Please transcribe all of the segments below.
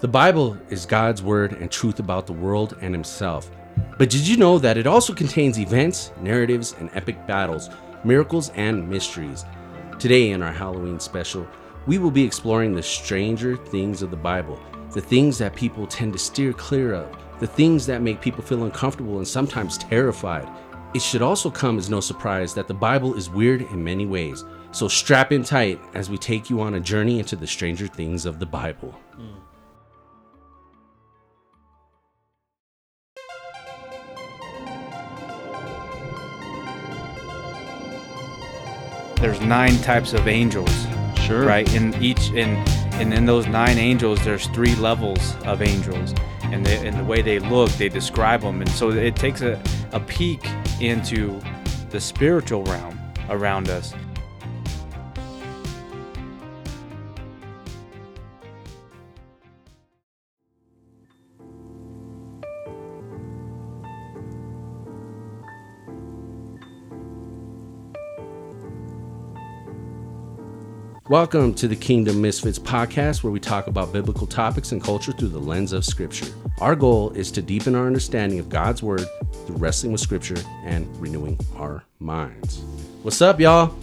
The Bible is God's word and truth about the world and Himself. But did you know that it also contains events, narratives, and epic battles, miracles, and mysteries? Today, in our Halloween special, we will be exploring the stranger things of the Bible, the things that people tend to steer clear of, the things that make people feel uncomfortable and sometimes terrified. It should also come as no surprise that the Bible is weird in many ways. So strap in tight as we take you on a journey into the stranger things of the Bible. Hmm. There's nine types of angels Sure. right? In each in and in those nine angels there's three levels of angels. And, they, and the way they look they describe them. And so it takes a, a peek into the spiritual realm around us Welcome to the Kingdom Misfits podcast, where we talk about biblical topics and culture through the lens of Scripture. Our goal is to deepen our understanding of God's Word through wrestling with Scripture and renewing our minds. What's up, y'all?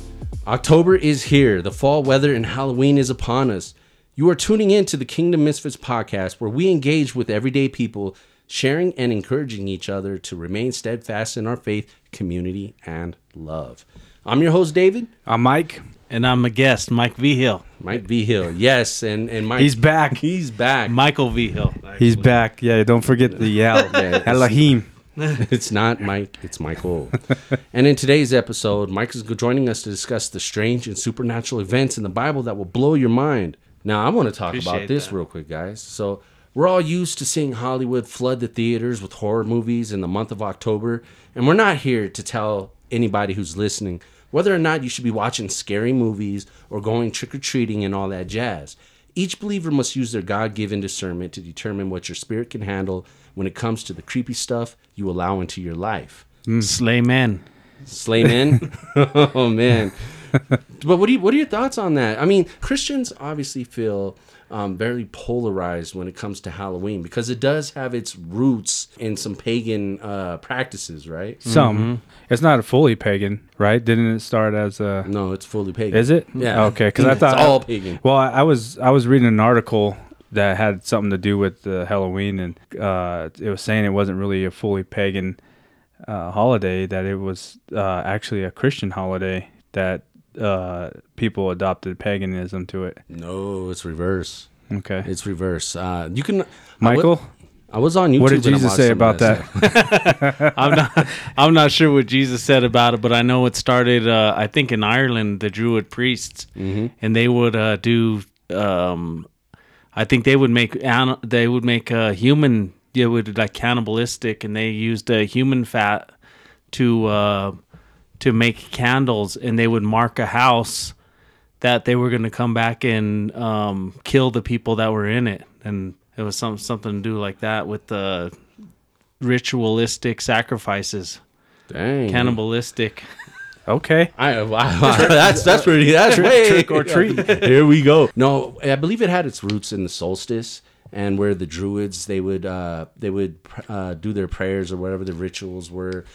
October is here. The fall weather and Halloween is upon us. You are tuning in to the Kingdom Misfits podcast, where we engage with everyday people, sharing and encouraging each other to remain steadfast in our faith, community, and love. I'm your host, David. i'm mike And I'm a guest, Mike V. Hill. Mike V. Hill, yes, and and Mike. he's back He's back. Michael V. Hill. he's back yeah don't forget the yell Yeah, it's- elohim it's not Mike. It's Michael. and in today's episode, Mike is joining us to discuss the strange and supernatural events in the Bible that will blow your mind. Now, I want to talk about this that. real quick, guys. So we're all used to seeing Hollywood flood the theaters with horror movies in the month of October, and we're not here to tell anybody who's listening whether or not you should be watching scary movies or going trick or treating and all that jazz. Each believer must use their God given discernment to determine what your spirit can handle when it comes to the creepy stuff you allow into your life. Hmm. Slay men. Slay men? oh, man. But what, do you, what are your thoughts on that? I mean, Christians obviously feel um, very polarized when it comes to Halloween because it does have its roots in some pagan uh, practices, right? some it's not fully pagan right didn't it start as a No, it's fully pagan. Is it? Yeah. Okay, because I It's thought all pagan. Well, I, I was I was reading an article that had something to do with uh, Halloween, and uh, it was saying it wasn't really a fully pagan uh, holiday; that it was uh, actually a Christian holiday that uh, people adopted paganism to it. No, it's reverse. Okay, It's reverse. Uh, you can, Michael, I was on YouTube. what did Jesus say about that? I'm not. I'm not sure what Jesus said about it, but I know it started. Uh, I think in Ireland, the Druid priests, and they would uh, do. Um, I think they would make. They would make a human. It would like cannibalistic, and they used a human fat to uh, to make candles, and they would mark a house that they were going to come back and um, kill the people that were in it, and it was some something to do like that with the ritualistic sacrifices, Dang. cannibalistic. Okay, I, wow, that's that's pretty. That's way trick or treat. Here we go. No, I believe it had its roots in the solstice, and where the Druids they would uh, they would uh, do their prayers or whatever the rituals were,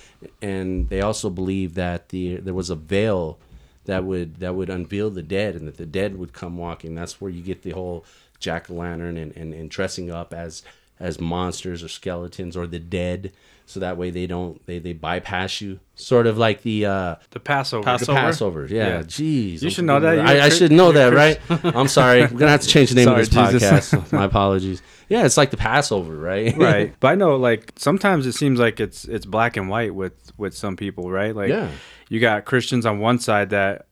and they also believed that the there was a veil that would that would unveil the dead, and that the dead would come walking. That's where you get the whole jack o' lantern and, and, and dressing up as as monsters or skeletons or the dead, so that way they don't they they bypass you. Sort of like the uh, the Passover. Pass- the Passover? Passover, yeah. Yeah. Jeez, You I'm should know that. I, I should know that, right? I'm sorry. We're gonna have to change the name Sorry, of this Jesus. podcast. My apologies. Yeah, it's like the Passover, right? right but i know like sometimes it seems like it's it's black and white with with some people right like Yeah. you got christians on one side that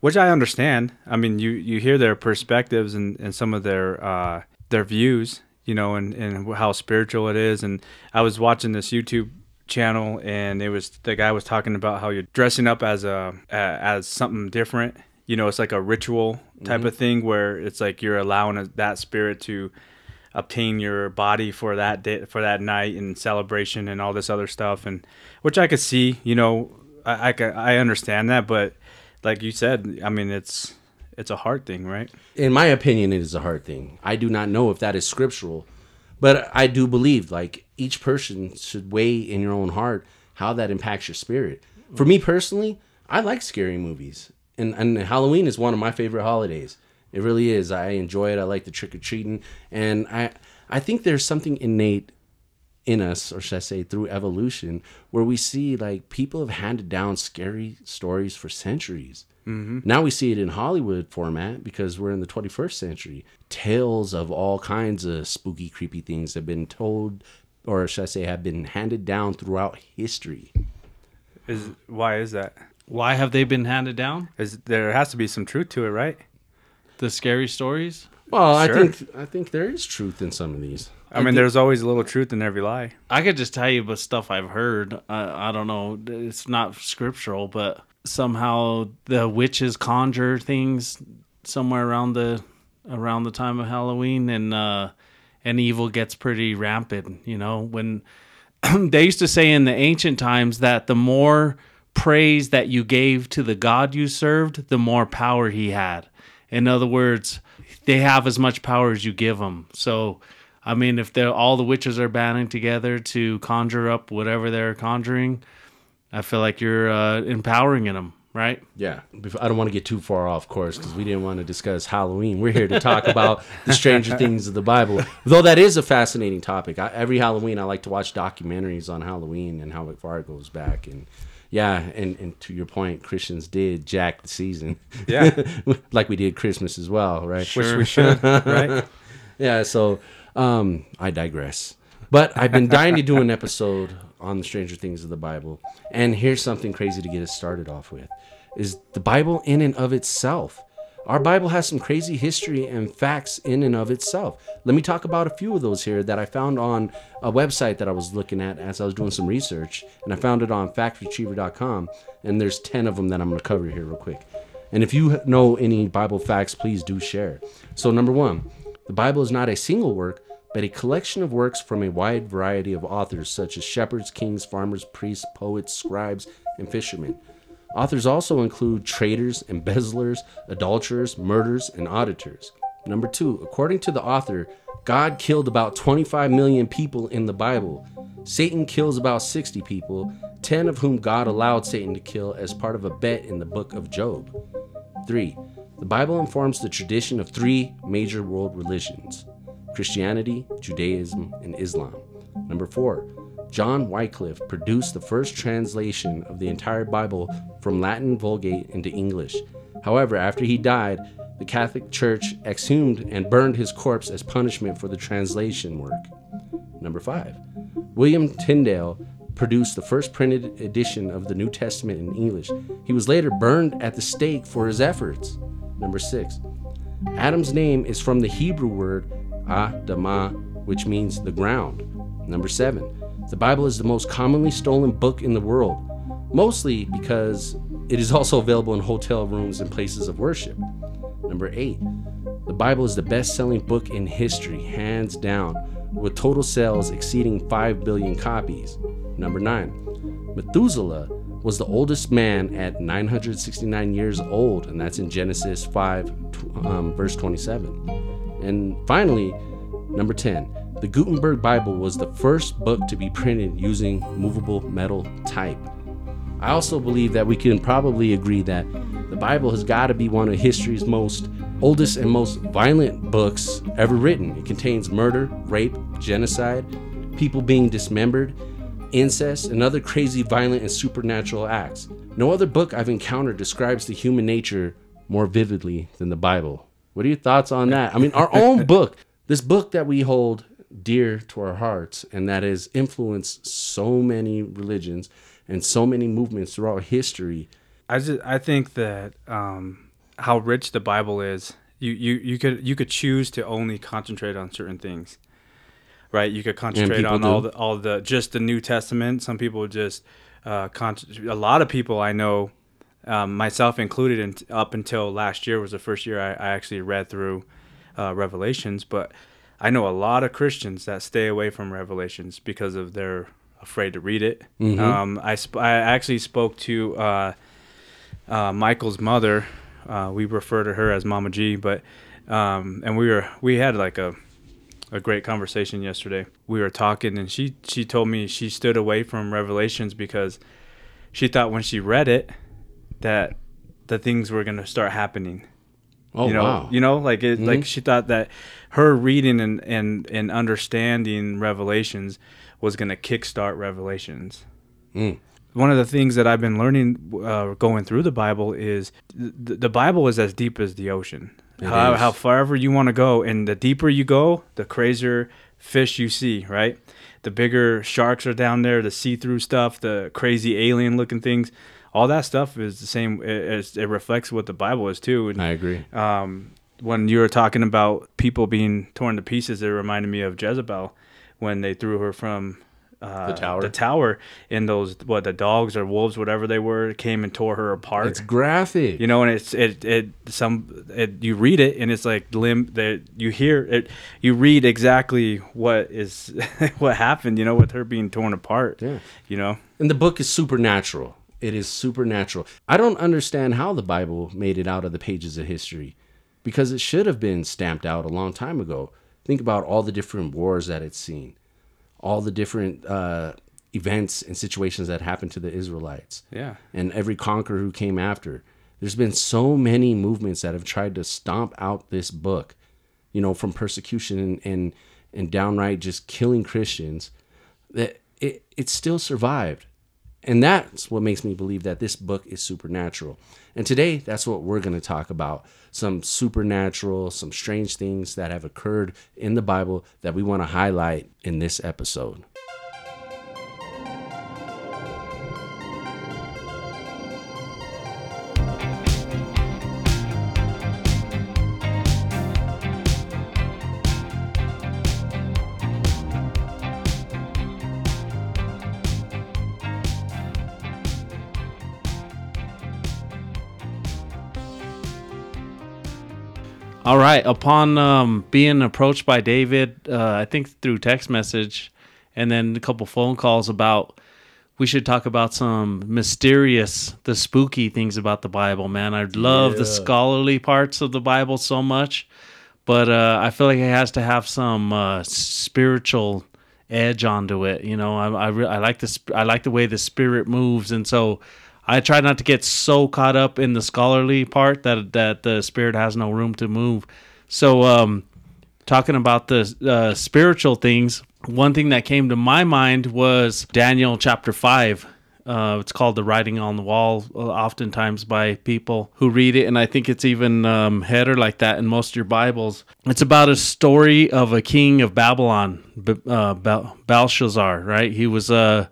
which i understand i mean you you hear their perspectives and and some of their uh their views you know and and how spiritual it is. And i was watching this youtube channel and it was the guy was talking about how you're dressing up as a as something different. You know it's like a ritual type mm-hmm. of thing where it's like you're allowing a, that spirit to obtain your body for that day for that night and celebration and all this other stuff. And which I could see you know I I, could, I understand that but like you said I mean it's it's a heart thing, right? in my opinion, it is a hard thing. I do not know if that is scriptural, but I do believe like each person should weigh in your own heart how that impacts your spirit. For me personally, I like scary movies, and and Halloween is one of my favorite holidays. It really is. I enjoy it. I like the trick or treating, and I I think there's something innate in us, or should I say, through evolution, where we see like people have handed down scary stories for centuries. Mm-hmm. Now we see it in Hollywood format because we're in the 21st century. Tales of all kinds of spooky, creepy things have been told, or should I say, have been handed down throughout history. Is why is that? Why have they been handed down? Is there has to be some truth to it, right? The scary stories? Well, Sure. I think I think there is truth in some of these. I mean, there's always a little truth in every lie. I could just tell you about stuff I've heard. I, I don't know. It's not scriptural, but somehow the witches conjure things somewhere around the around the time of Halloween, and uh, and evil gets pretty rampant. You know, when they used to say in the ancient times that the more praise that you gave to the God you served, the more power he had. In other words, they have as much power as you give them. So, I mean, if all the witches are banding together to conjure up whatever they're conjuring, I feel like you're uh, empowering them, right? Yeah, I don't want to get too far off course because we didn't want to discuss Halloween. We're here to talk about the stranger things of the Bible, though that is a fascinating topic. I, every Halloween, I like to watch documentaries on Halloween and how far it goes back. And yeah, and, and to your point, Christians did jack the season, Yeah, like we did Christmas as well, right? which we should, right? yeah so um i digress but i've been dying to do an episode on the stranger things of the bible. And here's something crazy to get us started off with is the bible in and of itself. Our bible has some crazy history and facts in and of itself. Let me talk about a few of those here that i found on a website that i was looking at as i was doing some research and i found it on factretriever.com and there's 10 of them that i'm going to cover here real quick. And if you know any Bible facts, please do share. So, number one, the Bible is not a single work, but a collection of works from a wide variety of authors, such as shepherds, kings, farmers, priests, poets, scribes, and fishermen. Authors also include traitors, embezzlers, adulterers, murderers, and auditors. Number two, according to the author, God killed about 25 million people in the Bible. Satan kills about 60 people, 10 of whom God allowed Satan to kill as part of a bet in the book of Job. 3. The Bible informs the tradition of three major world religions Christianity, Judaism, and Islam. Number 4. John Wycliffe produced the first translation of the entire Bible from Latin Vulgate into English. However, after he died, the Catholic Church exhumed and burned his corpse as punishment for the translation work. Number 5. William Tyndale produced the first printed edition of the New Testament in English. He was later burned at the stake for his efforts. Number 6. Adam's name is from the Hebrew word Adamah, which means the ground. Number 7. The Bible is the most commonly stolen book in the world, mostly because it is also available in hotel rooms and places of worship. Number 8. The Bible is the best selling book in history, hands down, with total sales exceeding 5 billion copies. Number 9. Methuselah was the oldest man at 969 years old, and that's in Genesis 5, um, verse 27. And finally, number 10. The Gutenberg Bible was the first book to be printed using movable metal type. I also believe that we can probably agree that the Bible has got to be one of history's most oldest and most violent books ever written. It contains murder, rape, genocide, people being dismembered, incest, and other crazy violent and supernatural acts. No other book I've encountered describes the human nature more vividly than the Bible. What are your thoughts on that? I mean, our own book, this book that we hold dear to our hearts and that has influenced so many religions and so many movements throughout history. I just I think that um, how rich the Bible is, you, you you could you could choose to only concentrate on certain things, right? You could concentrate on all the all the just the New Testament. Some people just uh, con- a lot of people I know, um, myself included, in, up until last year was the first year I, I actually read through uh, Revelations, but I know a lot of Christians that stay away from Revelations because of they're afraid to read it. Um, I sp- I actually spoke to uh, uh, Michael's mother Uh, we refer to her as Mama G, but um, and we were we had like a a great conversation yesterday. We were talking, and she she told me she stood away from Revelations because she thought when she read it that the things were gonna start happening. Oh you know, wow. you know, like it, Mhm. like she thought that her reading and and and understanding Revelations was gonna kickstart Revelations Mm. one of the things that I've been learning uh, going through the Bible is th- the Bible is as deep as the ocean. How, how farver you want to go, and the deeper you go, the crazier fish you see. Right, the bigger sharks are down there, the see-through stuff, the crazy alien-looking things. All that stuff is the same. It, it reflects what the Bible is too. And I agree. um, when you were talking about people being torn to pieces, it reminded me of Jezebel when they threw her from uh, The tower? The tower, and those what the dogs or wolves, whatever they were, came and tore her apart. It's graphic. you know, and it's it it some it, you read it and it's like limb that you hear it. You read exactly what is what happened. You know, with her being torn apart. Yeah. You know. And the book is supernatural. It is supernatural. I don't understand how the Bible made it out of the pages of history because it should have been stamped out a long time ago. Think about all the different wars that it's seen, all the different uh, events and situations that happened to the Israelites, Yeah. and every conqueror who came after. There's been so many movements that have tried to stomp out this book, you know, from persecution and, and, and downright just killing Christians that it, it still survived. And that's what makes me believe that this book is supernatural. And today, that's what we're going to talk about some supernatural, some strange things that have occurred in the Bible that we want to highlight in this episode. Right. Upon um, being approached by David, uh, I think through text message, and then a couple phone calls about we should talk about some mysterious, the spooky things about the Bible. Man, I love the scholarly parts of the Bible so much, but uh, I feel like it has to have some uh, spiritual edge onto it. You know, I I, re- I like the sp- I like the way the spirit moves, and so I try not to get so caught up in the scholarly part that that the spirit has no room to move. So, um, talking about the uh, spiritual things, one thing that came to my mind was Daniel chapter five. Uh, it's called the writing on the wall, uh, oftentimes by people who read it, and I think it's even um, header like that in most of your Bibles. It's about a story of a king of Babylon, B- uh, Bel- Belshazzar. Right? He was a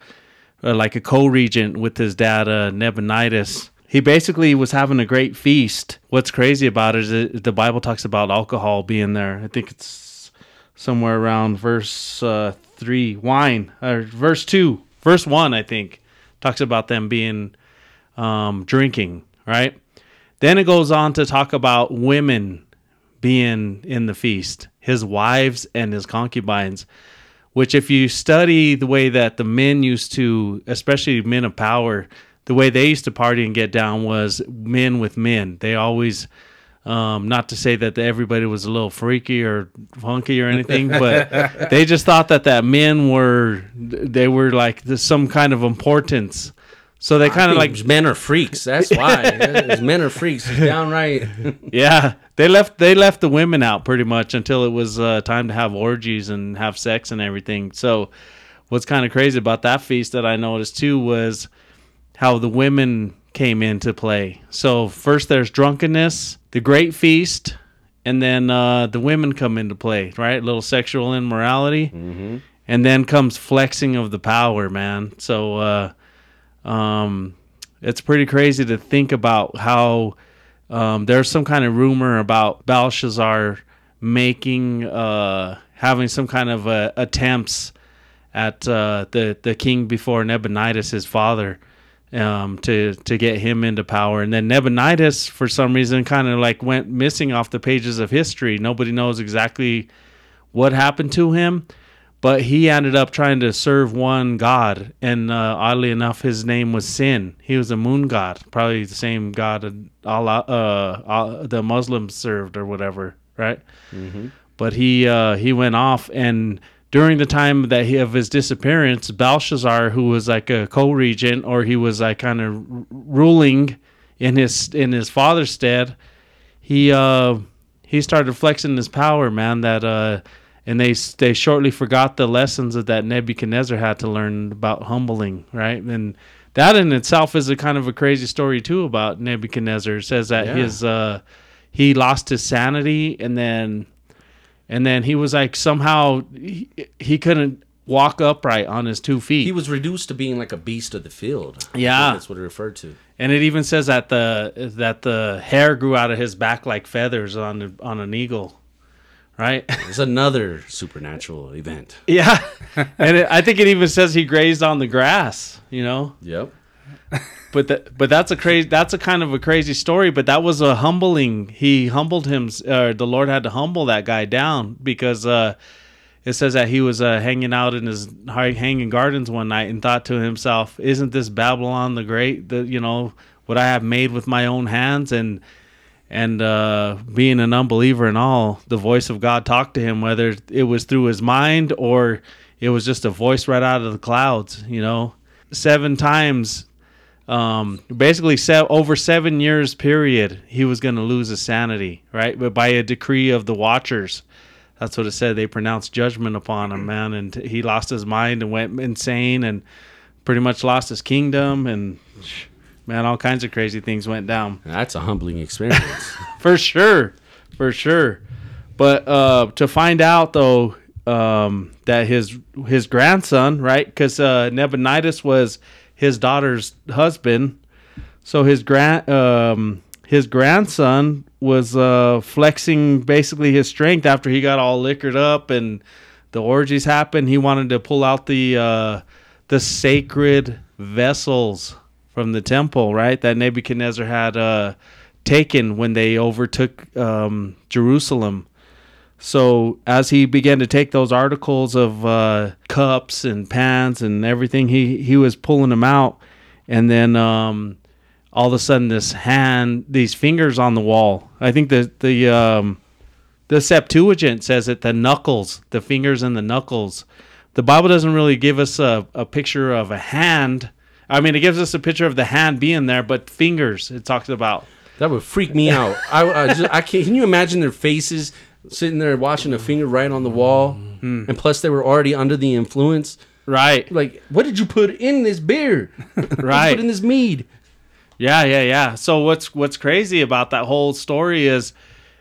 uh, like a co-regent with his dad uh, Nabonidus. He basically was having a great feast. What's crazy about it is the Bible talks about alcohol being there. I think it's somewhere around verse uh, three, wine, or verse two, verse one. I think talks about them being um, drinking. Right. Then it goes on to talk about women being in the feast, his wives and his concubines which if you study the way that the men used to especially men of power the way they used to party and get down was men with men. They always um, not to say that everybody was a little freaky or funky or anything but they just thought that that men were they were like some kind of importance so they kind of like men are freaks. That's why men are freaks. It's downright. yeah they left they left the women out pretty much until it was uh, time to have orgies and have sex and everything so what's kind of crazy about that feast that i noticed too was how the women came into play so first there's drunkenness the great feast and then uh, the women come into play right a little sexual immorality and then comes flexing of the power man so uh, um, it's pretty crazy to think about how um, there's some kind of rumor about Belshazzar making uh, having some kind of uh, attempts at uh, the the king before Nabonidus, his father, um, to to get him into power. And then Nabonidus, for some reason, kind of like went missing off the pages of history. Nobody knows exactly what happened to him. But he ended up trying to serve one god, and uh, oddly enough, his name was Sin. He was a moon god, probably the same god Allah, uh, uh, the Muslims served or whatever, right? But he uh, he went off, and during the time that he of his disappearance, Belshazzar, who was like a co-regent, or he was like kind of r- ruling in his in his father's stead, he uh he started flexing his power, man. That uh, and they they shortly forgot the lessons that that Nebuchadnezzar had to learn about humbling, right? And that in itself is a kind of a crazy story too about Nebuchadnezzar. It says that Yeah. his uh, he lost his sanity, and then and then he was like somehow he, he couldn't walk upright on his two feet. He was reduced to being like a beast of the field. Yeah. that's what it referred to. And it even says that the that the hair grew out of his back like feathers on on an eagle, right? It's another supernatural event. yeah, and it, I think it even says he grazed on the grass. You know, Yep. but that but that's a crazy that's a kind of a crazy story. But that was a humbling. He humbled him. Uh, the Lord had to humble that guy down because uh, it says that he was uh, hanging out in his hanging gardens one night and thought to himself, "Isn't this Babylon the Great? The you know what I have made with my own hands?" And and uh, being an unbeliever and all, the voice of God talked to him, whether it was through his mind or it was just a voice right out of the clouds. You know, seven times um, basically se- over seven years period, he was going to lose his sanity, right? But by a decree of the watchers, that's what it said. They pronounced judgment upon him, man, and he lost his mind and went insane, and pretty much lost his kingdom, and man, all kinds of crazy things went down That's a humbling experience. for sure, for sure. But uh, to find out though um, that his his grandson, right? Because uh, Nabonidus was his daughter's husband, so his grand um, his grandson was uh, flexing basically his strength after he got all liquored up and the orgies happened. He wanted to pull out the uh, the sacred vessels from the temple, right? That Nebuchadnezzar had uh, taken when they overtook um, Jerusalem. So as he began to take those articles of uh, cups and pans and everything, he he was pulling them out, and then um, all of a sudden this hand, these fingers on the wall. I think the the um, the Septuagint says it. The knuckles, the fingers and the knuckles. The Bible doesn't really give us a, a picture of a hand. I mean, it gives us a picture of the hand being there, but fingers. It talks about. that would freak me out. I, I, just, I can't. Can you imagine their faces sitting there watching a finger right on the wall, Hmm. and plus they were already under the influence. Right. Like, what did you put in this beer? What did you Right. put in this mead? Yeah, yeah, yeah. So what's what's crazy about that whole story is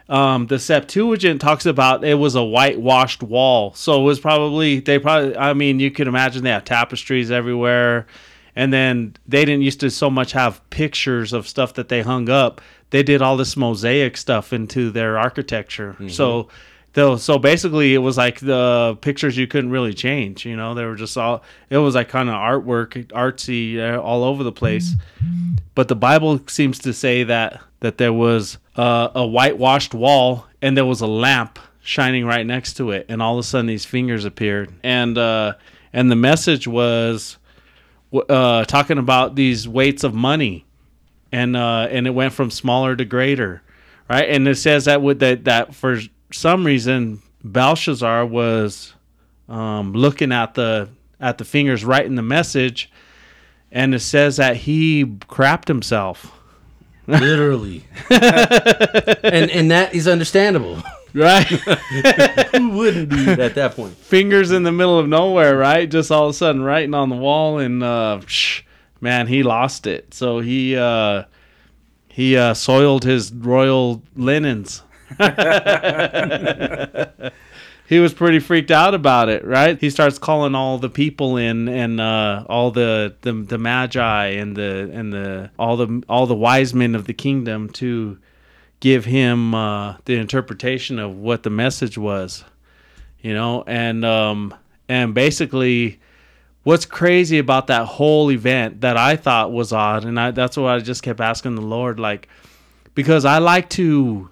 um, the Septuagint talks about it was a whitewashed wall. So it was probably they probably I mean you can imagine they have tapestries everywhere, and then they didn't used to so much have pictures of stuff that they hung up. They did all this mosaic stuff into their architecture. So. Though, so basically, it was like the pictures you couldn't really change. You know, they were just all. It was like kind of artwork, artsy, uh, all over the place but the Bible seems to say that that there was uh, a whitewashed wall and there was a lamp shining right next to it, and all of a sudden these fingers appeared, and uh, and the message was uh, talking about these weights of money, and uh, and it went from smaller to greater, right? And it says that with that that for some reason Belshazzar was um, looking at the at the fingers writing the message and it says that he crapped himself. Literally, and and that is understandable. Right? Who wouldn't be at that point? Fingers in the middle of nowhere, right? Just all of a sudden writing on the wall and uh psh, man, he lost it. So he uh he uh soiled his royal linens. he was pretty freaked out about it, right? He starts calling all the people in and uh, all the, the the magi and the and the all the all the wise men of the kingdom to give him uh, the interpretation of what the message was, you know, and um and basically. What's crazy about that whole event that I thought was odd, and I, that's what I just kept asking the Lord, like, because I like to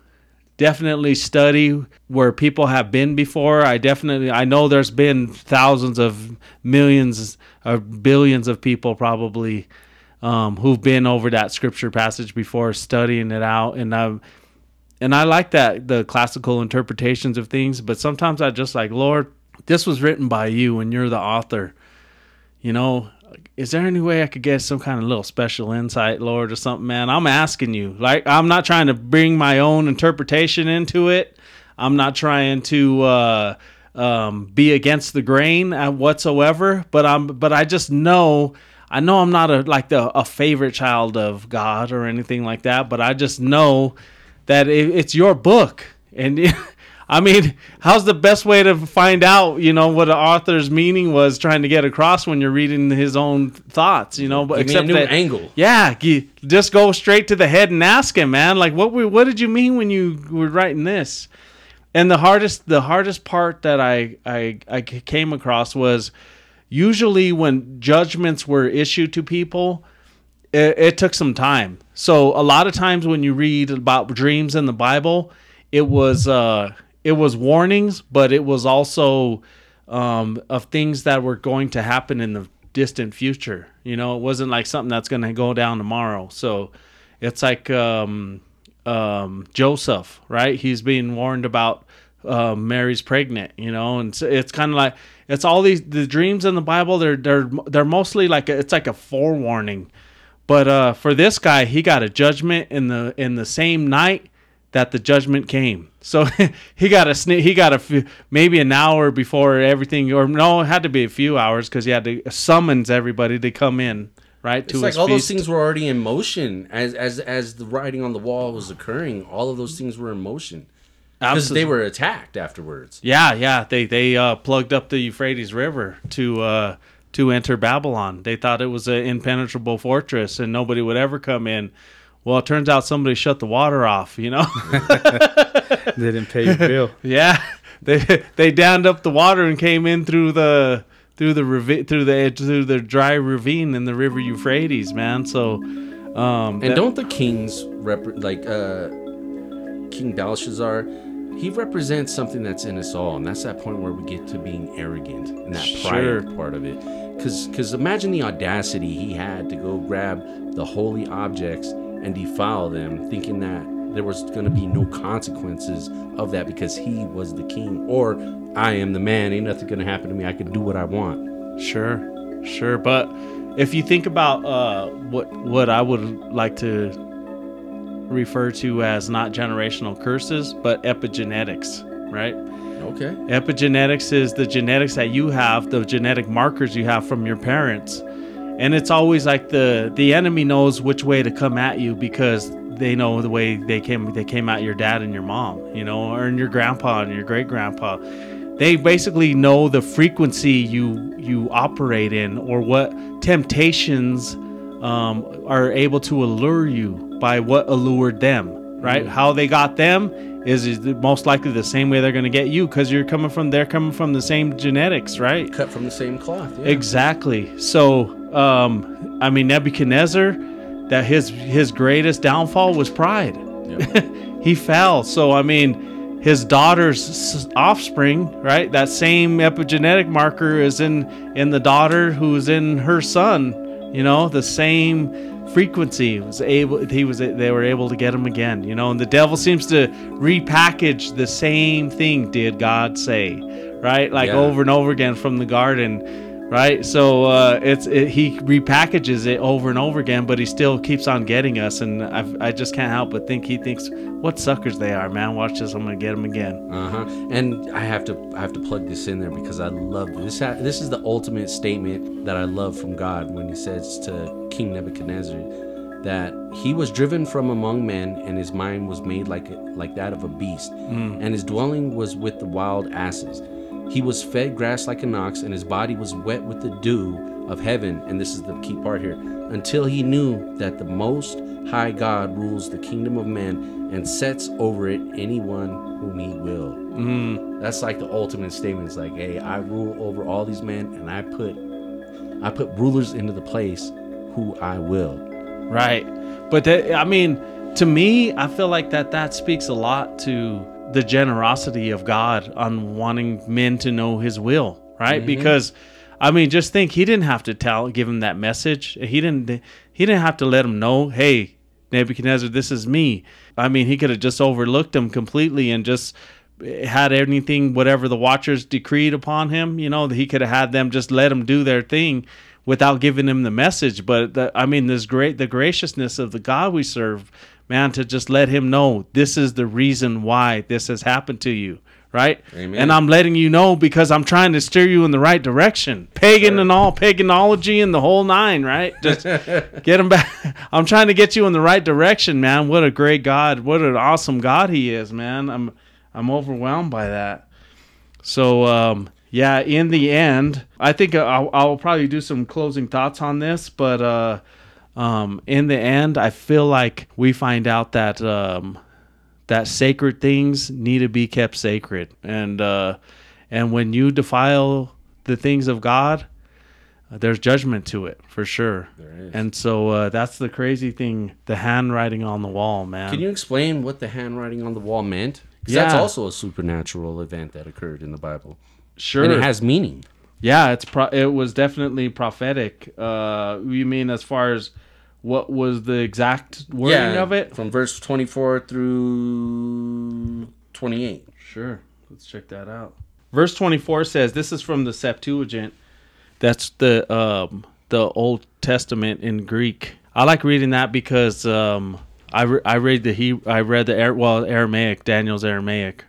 definitely study where people have been before. I definitely I know there's been thousands of millions or billions of people probably um, who've been over that scripture passage before, studying it out, and I and I like that the classical interpretations of things. But sometimes I just like Lord, this was written by you, and you're the author. You know, is there any way I could get some kind of little special insight, Lord, or something, man? I'm asking you. Like, I'm not trying to bring my own interpretation into it. I'm not trying to uh, um, be against the grain uh, whatsoever. But I'm, but I just know, I know I'm not a like the a favorite child of God or anything like that. But I just know that it, it's your book, and I mean, how's the best way to find out, you know, what the author's meaning was trying to get across when you're reading his own thoughts, you know? But except a new that, angle. Yeah, just go straight to the head and ask him, man. Like, what what did you mean when you were writing this? And the hardest the hardest part that I I I came across was usually when judgments were issued to people. It, it took some time. So a lot of times when you read about dreams in the Bible, it was uh it was warnings, but it was also um, of things that were going to happen in the distant future. You know, it wasn't like something that's going to go down tomorrow. So it's like um, um, Joseph, right? He's being warned about uh, Mary's pregnant, you know, and so it's kind of like it's all these the dreams in the Bible. They're they're they're mostly like a, it's like a forewarning. But uh, for this guy, he got a judgment in the in the same night that the judgment came. So he got a sn- he got a few, maybe an hour before everything, or no, it had to be a few hours because he had to summons everybody to come in. Right it's like all feast. those things were already in motion as as as the writing on the wall was occurring. All of those things were in motion because they were attacked afterwards. Yeah, yeah, they they uh, plugged up the Euphrates River to uh, to enter Babylon. They thought it was an impenetrable fortress and nobody would ever come in. Well, it turns out somebody shut the water off. You know, they didn't pay your bill. yeah, they they dammed up the water and came in through the through the ravi- through the through the dry ravine in the river Euphrates, man. So, um, and that, don't the kings rep like uh, King Belshazzar? He represents something that's in us all, and that's that point where we get to being arrogant and that sure. pride part of it. Because because imagine the audacity he had to go grab the holy objects and defile them, thinking that there was going to be no consequences of that because he was the king or I am the man. Ain't nothing going to happen to me. I can do what I want. Sure, sure. But if you think about uh, what what I would like to refer to as not generational curses, but epigenetics, right? Okay. Epigenetics is the genetics that you have, the genetic markers you have from your parents and it's always like the the enemy knows which way to come at you because they know the way they came they came at your dad and your mom you know or your grandpa and your great grandpa they basically know the frequency you you operate in or what temptations um, are able to allure you by what allured them right mm-hmm. how they got them is, is most likely the same way they're going to get you because you're coming from they're coming from the same genetics right cut from the same cloth yeah. exactly so um, I mean Nebuchadnezzar, that his his greatest downfall was pride. Yep. he fell. So I mean, his daughter's offspring, right? That same epigenetic marker is in in the daughter who's in her son. You know, the same frequency was able. He was. They were able to get him again. You know, and the devil seems to repackage the same thing. Did God say? Right, like yeah. over and over again from the garden right? So uh, it's it, he repackages it over and over again, but he still keeps on getting us, and I've, i just can't help but think he thinks what suckers they are, man. Watch this, I'm gonna get them again. Uh huh. And I have to I have to plug this in there because I love this. This is the ultimate statement that I love from God when He says to King Nebuchadnezzar that he was driven from among men and his mind was made like like that of a beast mm. and his dwelling was with the wild asses he was fed grass like an ox, and his body was wet with the dew of heaven. And this is the key part here until he knew that the Most High God rules the kingdom of man and sets over it anyone whom he will. Mm. That's like the ultimate statement. It's like, hey, I rule over all these men, and I put I put rulers into the place who I will. Right, but that, I mean, to me, I feel like that that speaks a lot to the generosity of God on wanting men to know His will, right? Mm-hmm. Because, I mean, just think He didn't have to tell, give him that message. He didn't. He didn't have to let him know, hey, Nebuchadnezzar, this is me. I mean, he could have just overlooked him completely and just had anything, whatever the Watchers decreed upon him. You know, he could have had them just let him do their thing without giving him the message. But the, I mean, this great the graciousness of the God we serve, man, to just let him know this is the reason why this has happened to you. Right, Amen. and I'm letting you know because I'm trying to steer you in the right direction. Pagan and all, paganology and the whole nine. Right, just get him back. I'm trying to get you in the right direction, man. What a great God! What an awesome God He is, man. I'm I'm overwhelmed by that. So um, yeah, in the end, I think I'll, I'll probably do some closing thoughts on this, but uh, um, in the end, I feel like we find out that um, that sacred things need to be kept sacred, and uh, and when you defile the things of God, there's judgment to it for sure. There is. And so uh, that's the crazy thing, the handwriting on the wall, man. Can you explain what the handwriting on the wall meant? 'Cause that's Yeah. also a supernatural event that occurred in the Bible, sure. and it has meaning. Yeah, it's pro- it was definitely prophetic. Uh, you mean as far as what was the exact wording of it? from verse twenty-four through twenty-eight. Sure. Let's check that out. Verse 24 says this is from the Septuagint. That's the um the Old Testament in Greek. I like reading that because um I re- I read the he I read the well Aramaic, Daniel's Aramaic.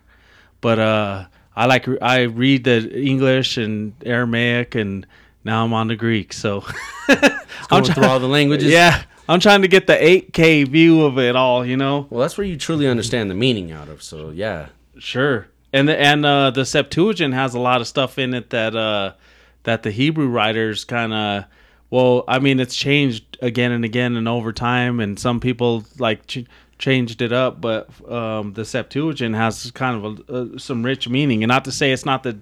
But uh I like I read the English and Aramaic and now I'm on the Greek. So Going try- through all the languages. yeah, I'm trying to get the 8K view of it all, you know. Well, that's where you truly understand the meaning out of. So yeah, Sure. And the and uh, the Septuagint has a lot of stuff in it that uh, that the Hebrew writers kind of well, I mean, it's changed again and again and over time, and some people like ch- changed it up, but um, the Septuagint has kind of a, uh, some rich meaning. And not to say it's not the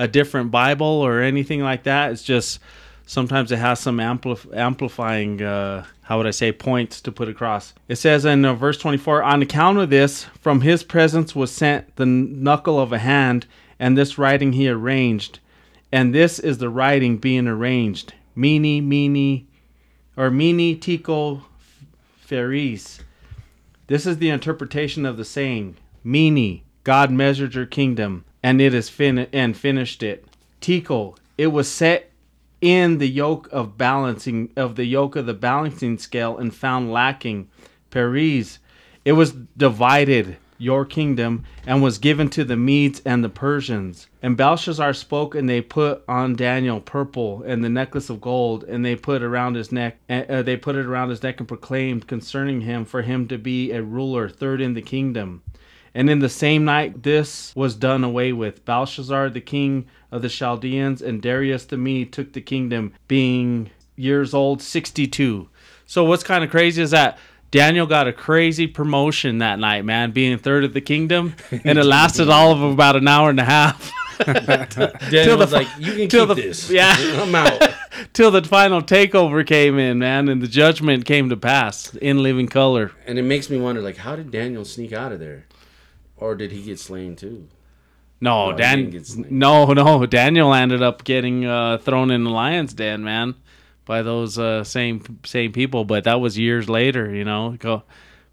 a different Bible or anything like that. It's just sometimes it has some ampli- amplifying uh, how would i say points to put across. It says in uh, verse 24 on account of this from his presence was sent the knuckle of a hand and this writing he arranged. And this is the writing being arranged. Mini mini or mini tico feris this is the interpretation of the saying mini god measured your kingdom and it is fin- and finished it. Tico it was set in the yoke of balancing of the yoke of the balancing scale and found lacking. Paris it was divided your kingdom and was given to the Medes and the Persians. And Belshazzar spoke and they put on Daniel purple and the necklace of gold and they put around his neck uh, they put it around his neck and proclaimed concerning him for him to be a ruler third in the kingdom and in the same night this was done away with. Belshazzar, the king of the Chaldeans, and Darius the Mede took the kingdom, being years old, 62. So what's kind of crazy is that Daniel got a crazy promotion that night, man, being third of the kingdom, and it lasted all of about an hour and a half. Daniel the was like, "You can till keep the- this. yeah. I'm out." Till the final takeover came in, man, and the judgment came to pass in living color. and it makes me wonder, like, how did Daniel sneak out of there, or did he get slain too? No, No, Dan. No, no. Daniel ended up getting uh, thrown in the lion's den, man, by those uh, same same people. But that was years later, you know, a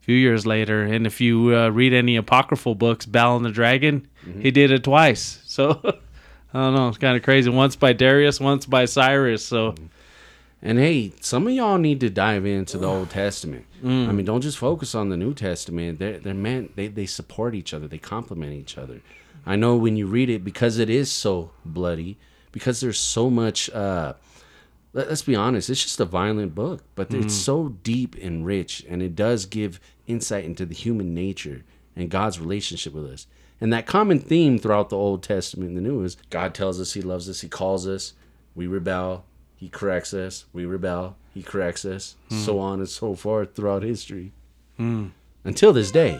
few years later. And if you uh, read any apocryphal books, Bel and the Dragon, Mm-hmm. he did it twice. So I don't know. It's kind of crazy. Once by Darius, once by Cyrus. So And hey, some of y'all need to dive into the Old Testament. I mean, don't just focus on the New Testament. They're they're meant they they support each other. They complement each other. I know when you read it because it is so bloody, because there's so much. Uh, let, us be honest, it's just a violent book, but it's so deep and rich, and it does give insight into the human nature and God's relationship with us. And that common theme throughout the Old Testament and the New is God tells us He loves us, He calls us, we rebel, He corrects us, we rebel, He corrects us, hmm. so on and so forth throughout history. Hmm. Until this day.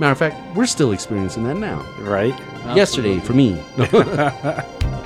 Matter of fact, we're still experiencing that now. Right? Yesterday, for me.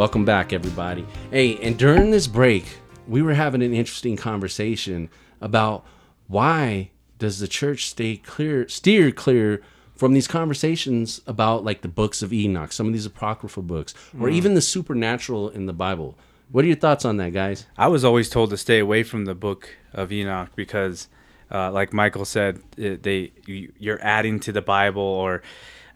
Welcome back, everybody. Hey, and during this break, we were having an interesting conversation about why does the church stay clear, steer clear from these conversations about like the books of Enoch, some of these apocryphal books, or even the supernatural in the Bible. What are your thoughts on that, guys? I was always told to stay away from the book of Enoch because, uh, like Michael said, they you, you're adding to the Bible or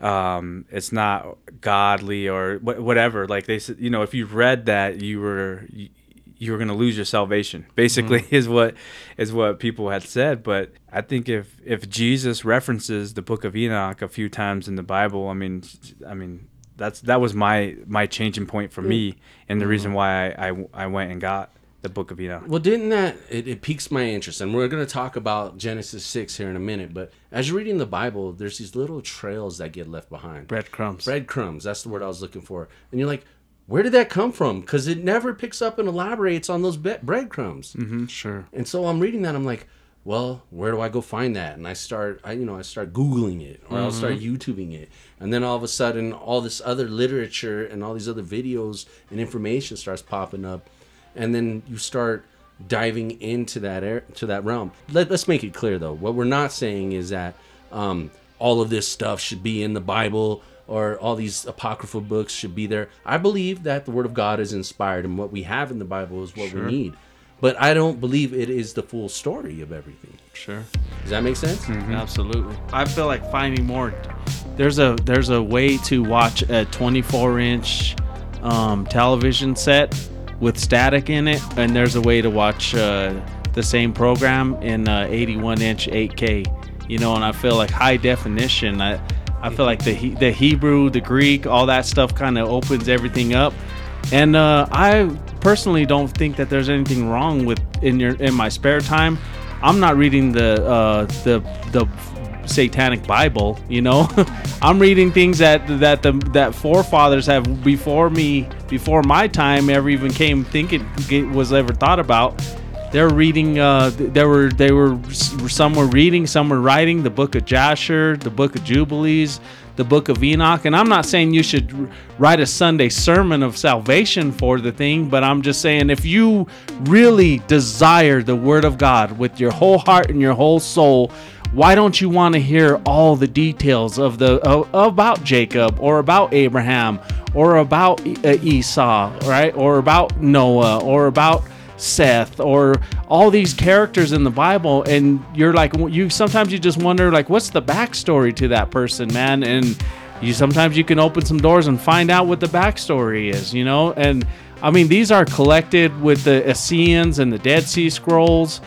um, it's not godly or wh- whatever. Like they said, you know, if you read that, you were you, you were going to lose your salvation. Basically, is what is what people had said. But I think if if Jesus references the book of Enoch a few times in the Bible, I mean, I mean that's that was my my changing point for me and the reason why I, I I went and got the book of Enoch. Well, didn't that it, it piques my interest, and we're going to talk about Genesis six here in a minute. But as you're reading the Bible, there's these little trails that get left behind. Breadcrumbs. breadcrumbs. That's the word I was looking for. And you're like, where did that come from? Because it never picks up and elaborates on those be- breadcrumbs. Mm-hmm, sure. And so I'm reading that. I'm like, well, where do I go find that? And I start, I you know, I start googling it, or I'll start mm-hmm. YouTubing it, and then all of a sudden, all this other literature and all these other videos and information starts popping up, and then you start diving into that air to that realm. Let, let's make it clear though. What we're not saying is that um, all of this stuff should be in the Bible or all these apocryphal books should be there. I believe that the Word of God is inspired, and what we have in the Bible is what we need. But I don't believe it is the full story of everything. Sure. Does that make sense? Absolutely. I feel like finding more. There's a there's a way to watch a 24 inch um, television set with static in it, and there's a way to watch uh, the same program in uh, 81 inch 8K. You know, and I feel like high definition. I I feel like the He- the Hebrew, the Greek, all that stuff kind of opens everything up. And uh, I personally don't think that there's anything wrong with in your in my spare time. I'm not reading the uh, the the satanic Bible. You know, I'm reading things that that the that forefathers have before me, before my time ever even came thinking was ever thought about. They're reading. Uh, they were they were some were reading, some were writing the book of Jasher, the book of Jubilees, the book of Enoch. And I'm not saying you should write a Sunday sermon of salvation for the thing, but I'm just saying if you really desire the Word of God with your whole heart and your whole soul, why don't you want to hear all the details of the uh, about Jacob or about Abraham or about uh, Esau, right? Or about Noah or about Seth or all these characters in the Bible, and you're like, you sometimes you just wonder, like, what's the backstory to that person, man? And you sometimes you can open some doors and find out what the backstory is, you know? And I mean, these are collected with the Essenes and the Dead Sea Scrolls.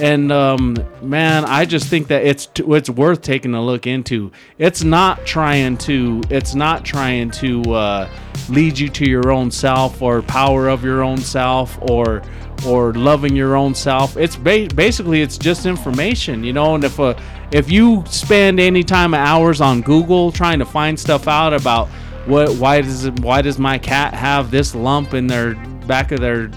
And um, man, I just think that it's t- it's worth taking a look into. It's not trying to it's not trying to uh, lead you to your own self or power of your own self or or loving your own self. It's ba- basically it's just information, you know. And if uh, if you spend any time hours on Google trying to find stuff out about what why does why does my cat have this lump in their back of their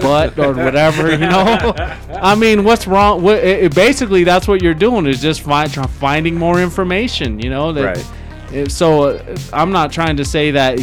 butt or whatever, you know. I mean, what's wrong? What, it, it- basically, that's what you're doing is just find, try, finding more information, you know. That, Right. it- So uh, I'm not trying to say that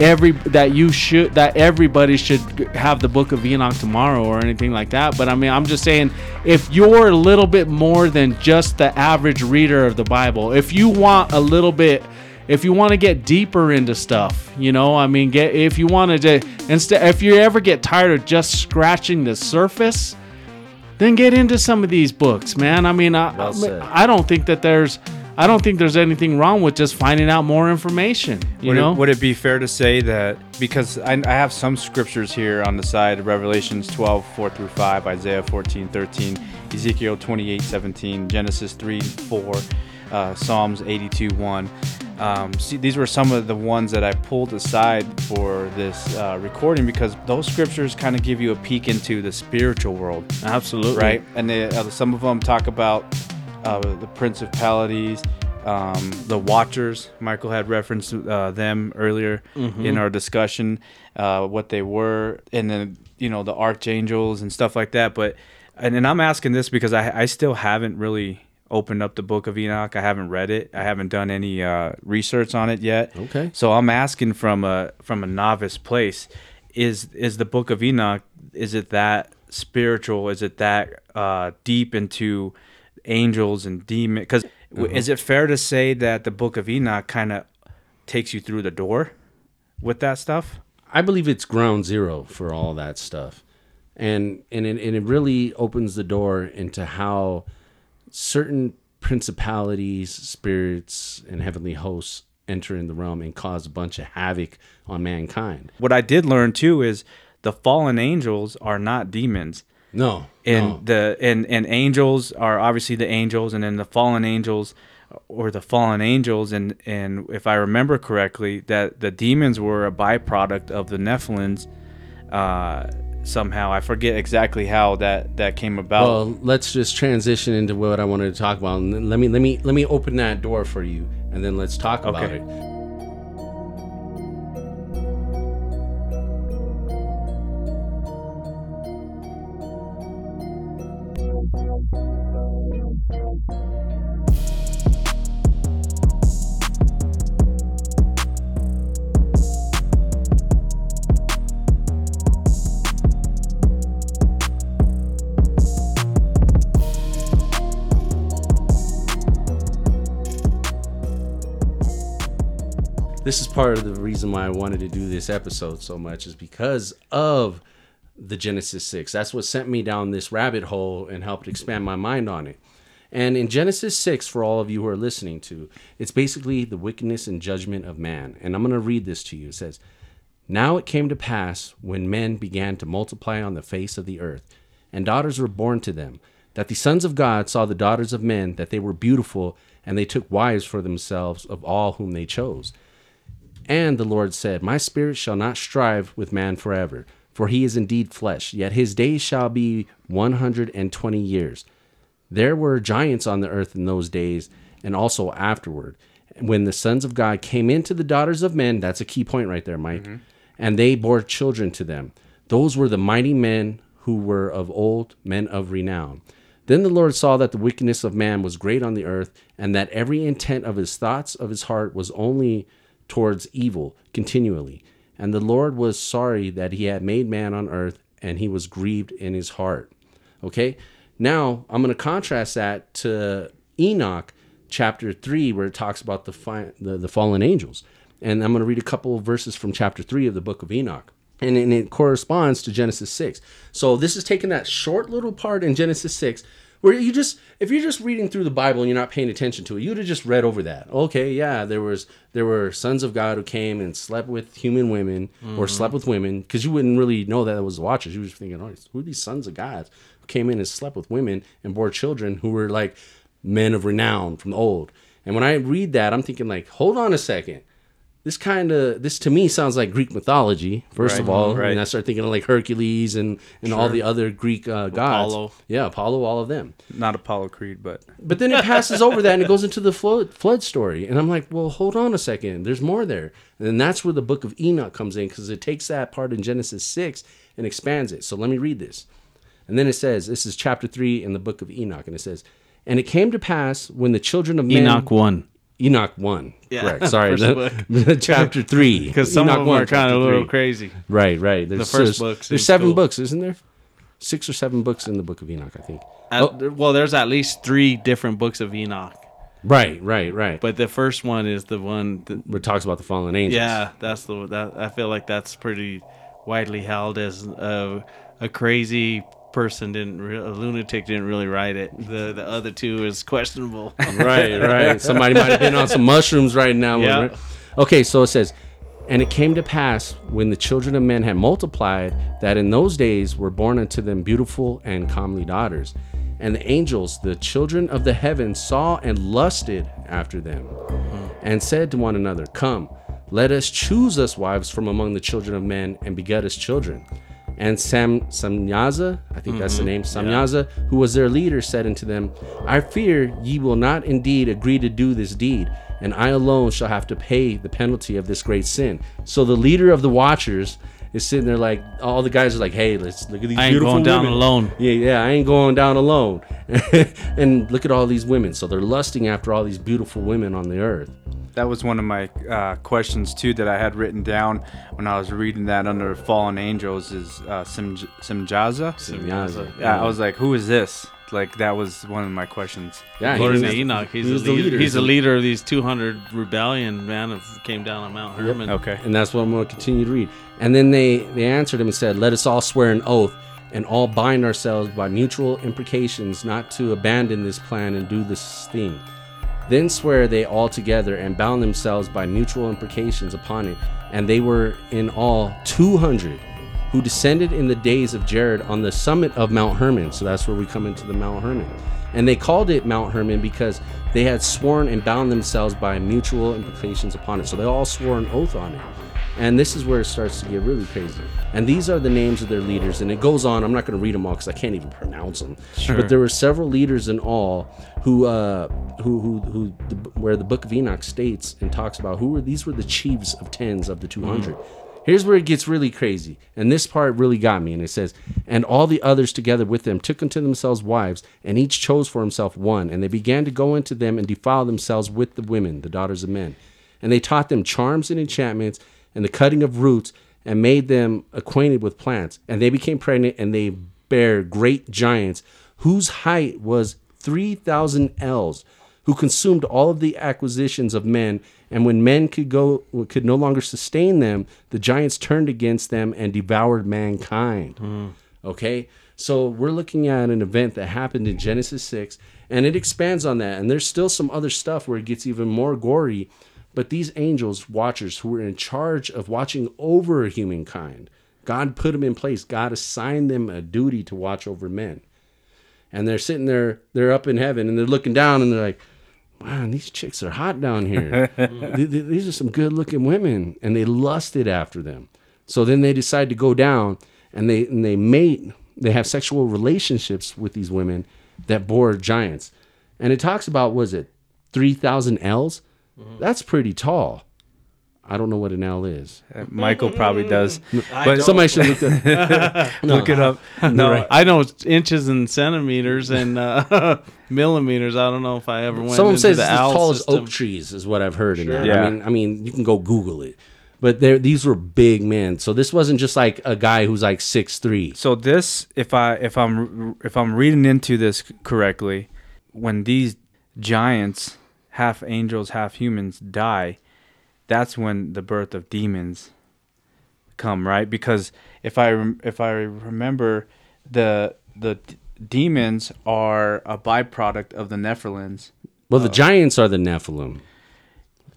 every that you should that everybody should have the book of Enoch tomorrow or anything like that. But I mean, I'm just saying if you're a little bit more than just the average reader of the Bible, if you want a little bit if you want to get deeper into stuff, you know, I mean, get if you want to instead if you ever get tired of just scratching the surface, then get into some of these books, man. I mean, I, Well. I don't think that there's I don't think there's anything wrong with just finding out more information, you would, know? it, would it be fair to say that because I, I have some scriptures here on the side Revelations 12, 4 through 5, Isaiah 14, 13, Ezekiel 28, 17, Genesis 3, 4, uh, Psalms 82, 1. Um, see, these were some of the ones that I pulled aside for this uh, recording because those scriptures kind of give you a peek into the spiritual world Absolutely. right? And they, uh, some of them talk about uh, the principalities, um, the Watchers. Michael had referenced uh, them earlier in our discussion, uh, what they were, and then you know the archangels and stuff like that. But and, and I'm asking this because I, I still haven't really opened up the book of Enoch. I haven't read it. I haven't done any uh, research on it yet. Okay. So I'm asking from a from a novice place, is is the book of Enoch is it that spiritual? Is it that uh, deep into angels and demons? Because is it fair to say that the book of Enoch kind of takes you through the door with that stuff? I believe it's ground zero for all that stuff, and and it, and it really opens the door into how certain principalities, spirits, and heavenly hosts enter in the realm and cause a bunch of havoc on mankind. What I did learn too is the fallen angels are not demons. No, and no. the and and angels are obviously the angels and then the fallen angels or the fallen angels and and if i remember correctly that the demons were a byproduct of the nephilims uh somehow i forget exactly how that that came about Well, let's just transition into what I wanted to talk about. And let me let me let me open that door for you, and then let's talk about it. This is part of the reason why I wanted to do this episode so much is because of the Genesis 6. That's what sent me down this rabbit hole and helped expand my mind on it. And in Genesis 6, for all of you who are listening to, it's basically the wickedness and judgment of man. And I'm going to read this to you. It says, Now it came to pass when men began to multiply on the face of the earth, and daughters were born to them, that the sons of God saw the daughters of men, that they were beautiful, and they took wives for themselves of all whom they chose. And the Lord said, My spirit shall not strive with man forever, for he is indeed flesh, yet his days shall be one hundred and twenty years. There were giants on the earth in those days, and also afterward. When the sons of God came into the daughters of men, that's a key point right there, Mike, mm-hmm. and they bore children to them. Those were the mighty men who were of old, men of renown. Then the Lord saw that the wickedness of man was great on the earth, and that every intent of his thoughts of his heart was only towards evil continually. And the Lord was sorry that he had made man on earth, and he was grieved in his heart. Okay, now I'm going to contrast that to Enoch chapter 3, where it talks about the, fi- the, the fallen angels. And I'm going to read a couple of verses from chapter 3 of the book of Enoch. And, and it corresponds to Genesis 6. So this is taking that short little part in Genesis 6 where you just if you're just reading through the Bible and you're not paying attention to it, you'd have just read over that. Okay, yeah, there was there were sons of God who came and slept with human women or mm-hmm. slept with women because you wouldn't really know that it was the Watchers. You were just thinking, oh, who are these sons of God who came in and slept with women and bore children who were like men of renown from the old. And when I read that, I'm thinking like, hold on a second. This kind of this to me sounds like Greek mythology. First of Right, all, right. and I start thinking of like Hercules and and all the other Greek uh, gods. Apollo. Yeah, Apollo, all of them. not apollo creed but But then it passes over that and it goes into the flood, flood story. And I'm like, well, hold on a second. There's more there. And then that's where the book of Enoch comes in because it takes that part in Genesis 6 and expands it. So let me read this. And then it says, this is chapter 3 in the book of Enoch. And it says, And it came to pass when the children of men. Enoch one. Enoch 1. Correct. Sorry. First the- chapter 3. Because some Enoch of them 1, are kind of a little crazy. Right, right. There's, The first there's, book There's seven cool. books, isn't there? Six or seven books in the book of Enoch, I think. At- oh. well, there's at least three different books of Enoch, Right, right, right. but the first one is the one that Where it talks about the fallen angels. Yeah, that's the that I feel like that's pretty widely held as a, a crazy person didn't re- a lunatic didn't really write it. The the other two is questionable. right, right. Somebody might have been on some mushrooms right now. Yeah. Okay, so it says, and it came to pass when the children of men had multiplied that in those days were born unto them beautiful and comely daughters. And the angels, the children of the heaven, saw and lusted after them, hmm. and said to one another, Come, let us choose us wives from among the children of men, and beget us children. And Sam Samyaza, I think that's the mm-hmm. name, Samyaza, who was their leader, said unto them, I fear ye will not indeed agree to do this deed, and I alone shall have to pay the penalty of this great sin. So the leader of the watchers is sitting there like all the guys are like, "Hey, let's look at these I ain't beautiful going down women." alone. Yeah, yeah, I ain't going down alone. and look at all these women. So they're lusting after all these beautiful women on the earth. That was one of my uh, questions too that I had written down when I was reading that under fallen angels is uh, Sim Simjaza. Simyaza. Yeah, I was like, who is this? Like that was one of my questions. Yeah, According he to Enoch, he's, he was the the leader. leader. He's the leader of these 200 rebellion man that came down on Mount Hermon. Okay. and that's what I'm going to continue to read. And then they they answered him and said, "Let us all swear an oath and all bind ourselves by mutual imprecations not to abandon this plan and do this thing." Then swear they all together and bound themselves by mutual imprecations upon it. And they were in all 200 who descended in the days of Jared on the summit of Mount Hermon. So that's where we come into the Mount Hermon. And they called it Mount Hermon because they had sworn and bound themselves by mutual implications upon it. So they all swore an oath on it. And this is where it starts to get really crazy. And these are the names of their leaders. And it goes on. I'm not going to read them all because I can't even pronounce them. Sure. But there were several leaders in all who, uh, who, who, who, the, where the Book of Enoch states and talks about who were these were the chiefs of tens of the 200. Here's where it gets really crazy. And this part really got me. And it says, And all the others together with them took unto themselves wives, and each chose for himself one. And they began to go into them and defile themselves with the women, the daughters of men. And they taught them charms and enchantments and the cutting of roots, and made them acquainted with plants. And they became pregnant, and they bare great giants, whose height was 3,000 ells who consumed all of the acquisitions of men and when men could go could no longer sustain them the giants turned against them and devoured mankind. Hmm. Okay? So we're looking at an event that happened in genesis 6 and it expands on that. And there's still some other stuff where it gets even more gory but these angels watchers who were in charge of watching over humankind god put them in place. God assigned them a duty to watch over men. And they're sitting there they're up in heaven and they're looking down and they're like man these chicks are hot down here. Th- th- these are some good looking women and they lusted after them. So then they decide to go down and they and they mate they have sexual relationships with these women that bore giants. And it talks about was it 3000 ells mm-hmm. that's pretty tall i don't know what an ell is Uh, Michael probably does. But somebody should look that look it up. No, I know it's inches and centimeters and uh, millimeters. I don't know if I ever went Someone says the it's as tall as oak trees is what I've heard. In that. Yeah. I mean, I mean, you can go Google it, but these were big men. So this wasn't just like a guy who's like six three. So this, if I if I'm if I'm reading into this correctly, when these giants, half angels, half humans, die, that's when the birth of demons come, right? Because if I rem- if I remember, the the d- demons are a byproduct of the Nephilims. Well, the giants are the Nephilim.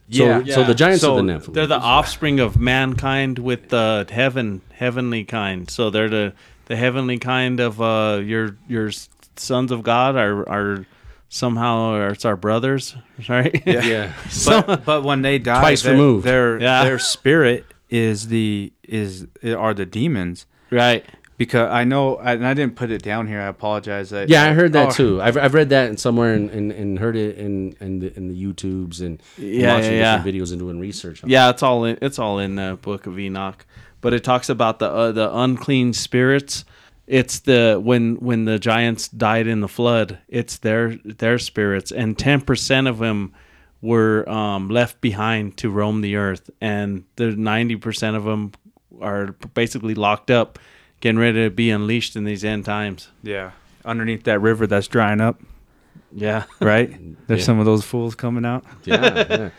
So, Yeah. so the giants So are the Nephilim. They're the offspring of mankind with the heaven, heavenly kind. So they're the the heavenly kind of uh, your your sons of God are are somehow or it's our brothers, right? yeah. but but when they die, Twice their, removed. Their Yeah. their spirit is the is are the demons. right. Because I know, and I didn't put it down here. I apologize. I, Yeah, I heard that oh, too. I've, I've read that in somewhere and, and, and heard it in in the, in the YouTubes and Yeah, watching yeah, different videos and doing research. On it. Yeah, it's all in it's all in the book of Enoch. But it talks about the uh, the unclean spirits. It's the when when the giants died in the flood. It's their their spirits, and ten percent of them were um, left behind to roam the earth, and the ninety percent of them are basically locked up, getting ready to be unleashed in these end times. Yeah, underneath that river that's drying up, Yeah, right? There's Yeah. some of those fools coming out. Yeah,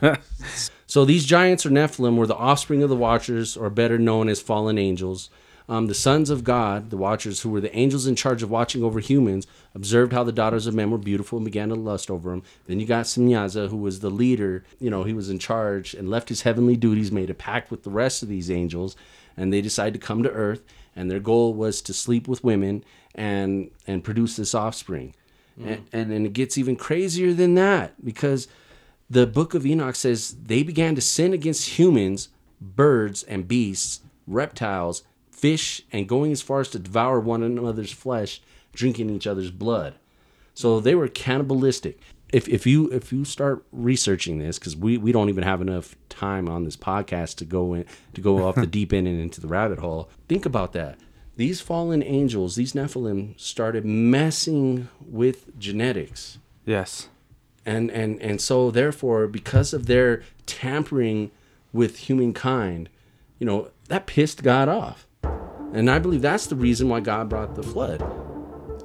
yeah. so these giants or Nephilim were the offspring of the Watchers, or better known as fallen angels. Um, the sons of God, the Watchers, who were the angels in charge of watching over humans, observed how the daughters of men were beautiful and began to lust over them. Then you got Simyaza, who was the leader. You know, he was in charge and left his heavenly duties, made a pact with the rest of these angels, and they decided to come to Earth. And their goal was to sleep with women and and produce this offspring. And, and then it gets even crazier than that because the book of Enoch says they began to sin against humans, birds and beasts, reptiles, fish, and going as far as to devour one another's flesh, drinking each other's blood. So they were cannibalistic. if, if you if you start researching this because we, we don't even have enough time on this podcast to go in to go off the deep end and into the rabbit hole think about that these fallen angels these nephilim started messing with genetics Yes. and and and so therefore because of their tampering with humankind you know that pissed god off and i believe that's the reason why god brought the flood.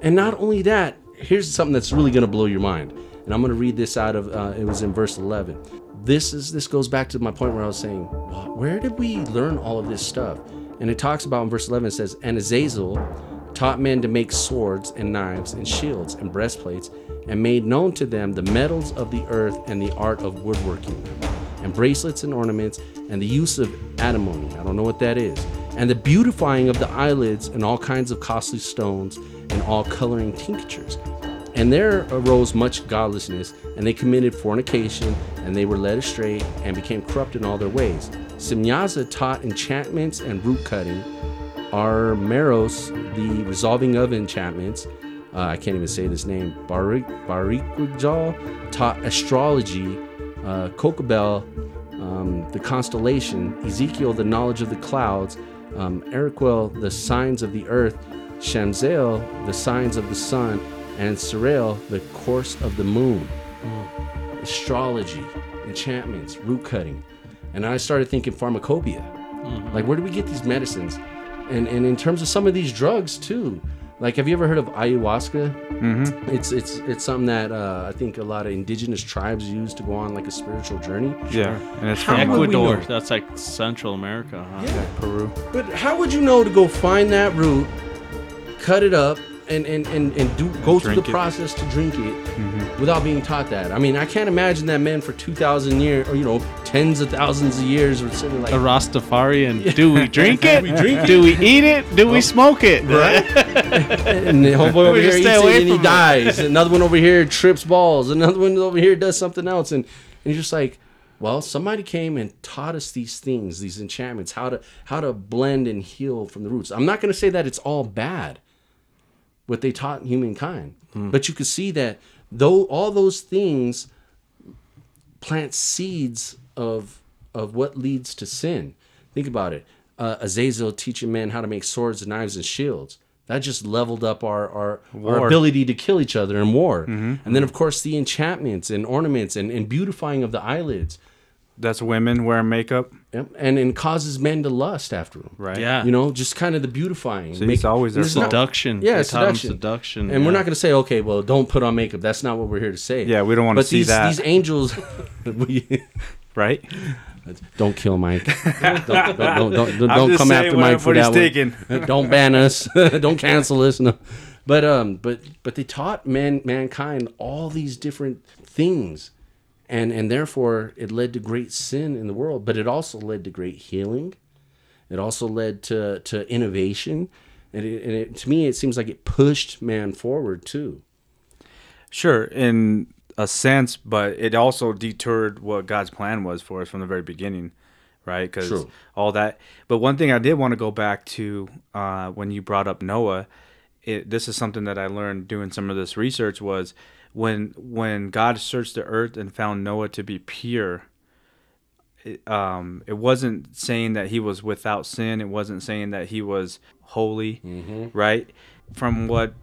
And not only that here's something that's really going to blow your mind. And i'm going to read this out of uh, it was in verse 11 this is this goes back to my point where i was saying where did we learn all of this stuff? And it talks about in verse 11 it says and azazel taught men to make swords and knives and shields and breastplates and made known to them the metals of the earth and the art of woodworking and bracelets and ornaments and the use of antimony. I don't know what that is and the beautifying of the eyelids and all kinds of costly stones and all coloring tinctures and there arose much godlessness, and they committed fornication, and they were led astray, and became corrupt in all their ways. Simyaza taught enchantments and root cutting. Armeros, the resolving of enchantments, uh, I can't even say this name, Barik, Barikwajal, taught astrology. Uh, um, the constellation. Ezekiel, the knowledge of the clouds. Um, Eriquel, the signs of the earth. Shamzael, the signs of the sun and Serail, the course of the moon. Astrology, enchantments, root cutting. And I started thinking pharmacopoeia. Like, where do we get these medicines? And, and in terms of some of these drugs, too. Like, have you ever heard of ayahuasca? Mm-hmm. It's it's it's something that uh, I think a lot of indigenous tribes use to go on like a spiritual journey. Yeah. And it's How from would Ecuador. That's like Central America. Huh? Yeah, Peru. But how would you know to go find that root, cut it up, and and and, and do go through the it. process to drink it mm-hmm. without being taught that? I mean, I can't imagine that men for two thousand years, or you know, tens of thousands of years, were sitting like, A Rastafarian. Do we drink it? do we drink it? Do we eat it? Do we smoke it? Right. and the homeboy over here eats it and he dies. Another one over here trips balls. Another one over here does something else, and, and you're just like, well, somebody came and taught us these things, these enchantments, how to how to blend and heal from the roots. I'm not going to say that it's all bad, what they taught humankind, Hmm. but you could see that though all those things plant seeds of of what leads to sin. Think about it. Uh, Azazel teaching men how to make swords and knives and shields. That just leveled up our our, our ability to kill each other in war. And then of course the enchantments and ornaments and, and beautifying of the eyelids. That's women wearing makeup, Yep. And and causes men to lust after them. right? Yeah. You know, just kind of the beautifying. See, it's always their this not- Seduction. Yeah, They seduction. seduction. And we're not going to say, okay, well, don't put on makeup. That's not what we're here to say. Yeah, we don't wanna But see these, that. These angels, we- Right? don't kill Mike. Don't, don't, don't, don't, don't, I'm come after what- Mike for what he's that one. don't ban us. don't cancel us. No. But um, but but they taught man mankind all these different things, and and therefore it led to great sin in the world. But it also led to great healing. It also led to to innovation, and, it, and it, to me it seems like it pushed man forward too. Sure, in a sense, but it also deterred what God's plan was for us from the very beginning, right? Because all that. But one thing I did want to go back to uh, when you brought up Noah, it, this is something that I learned doing some of this research was when when God searched the earth and found Noah to be pure. It, um, it wasn't saying that he was without sin. It wasn't saying that he was holy, right? From what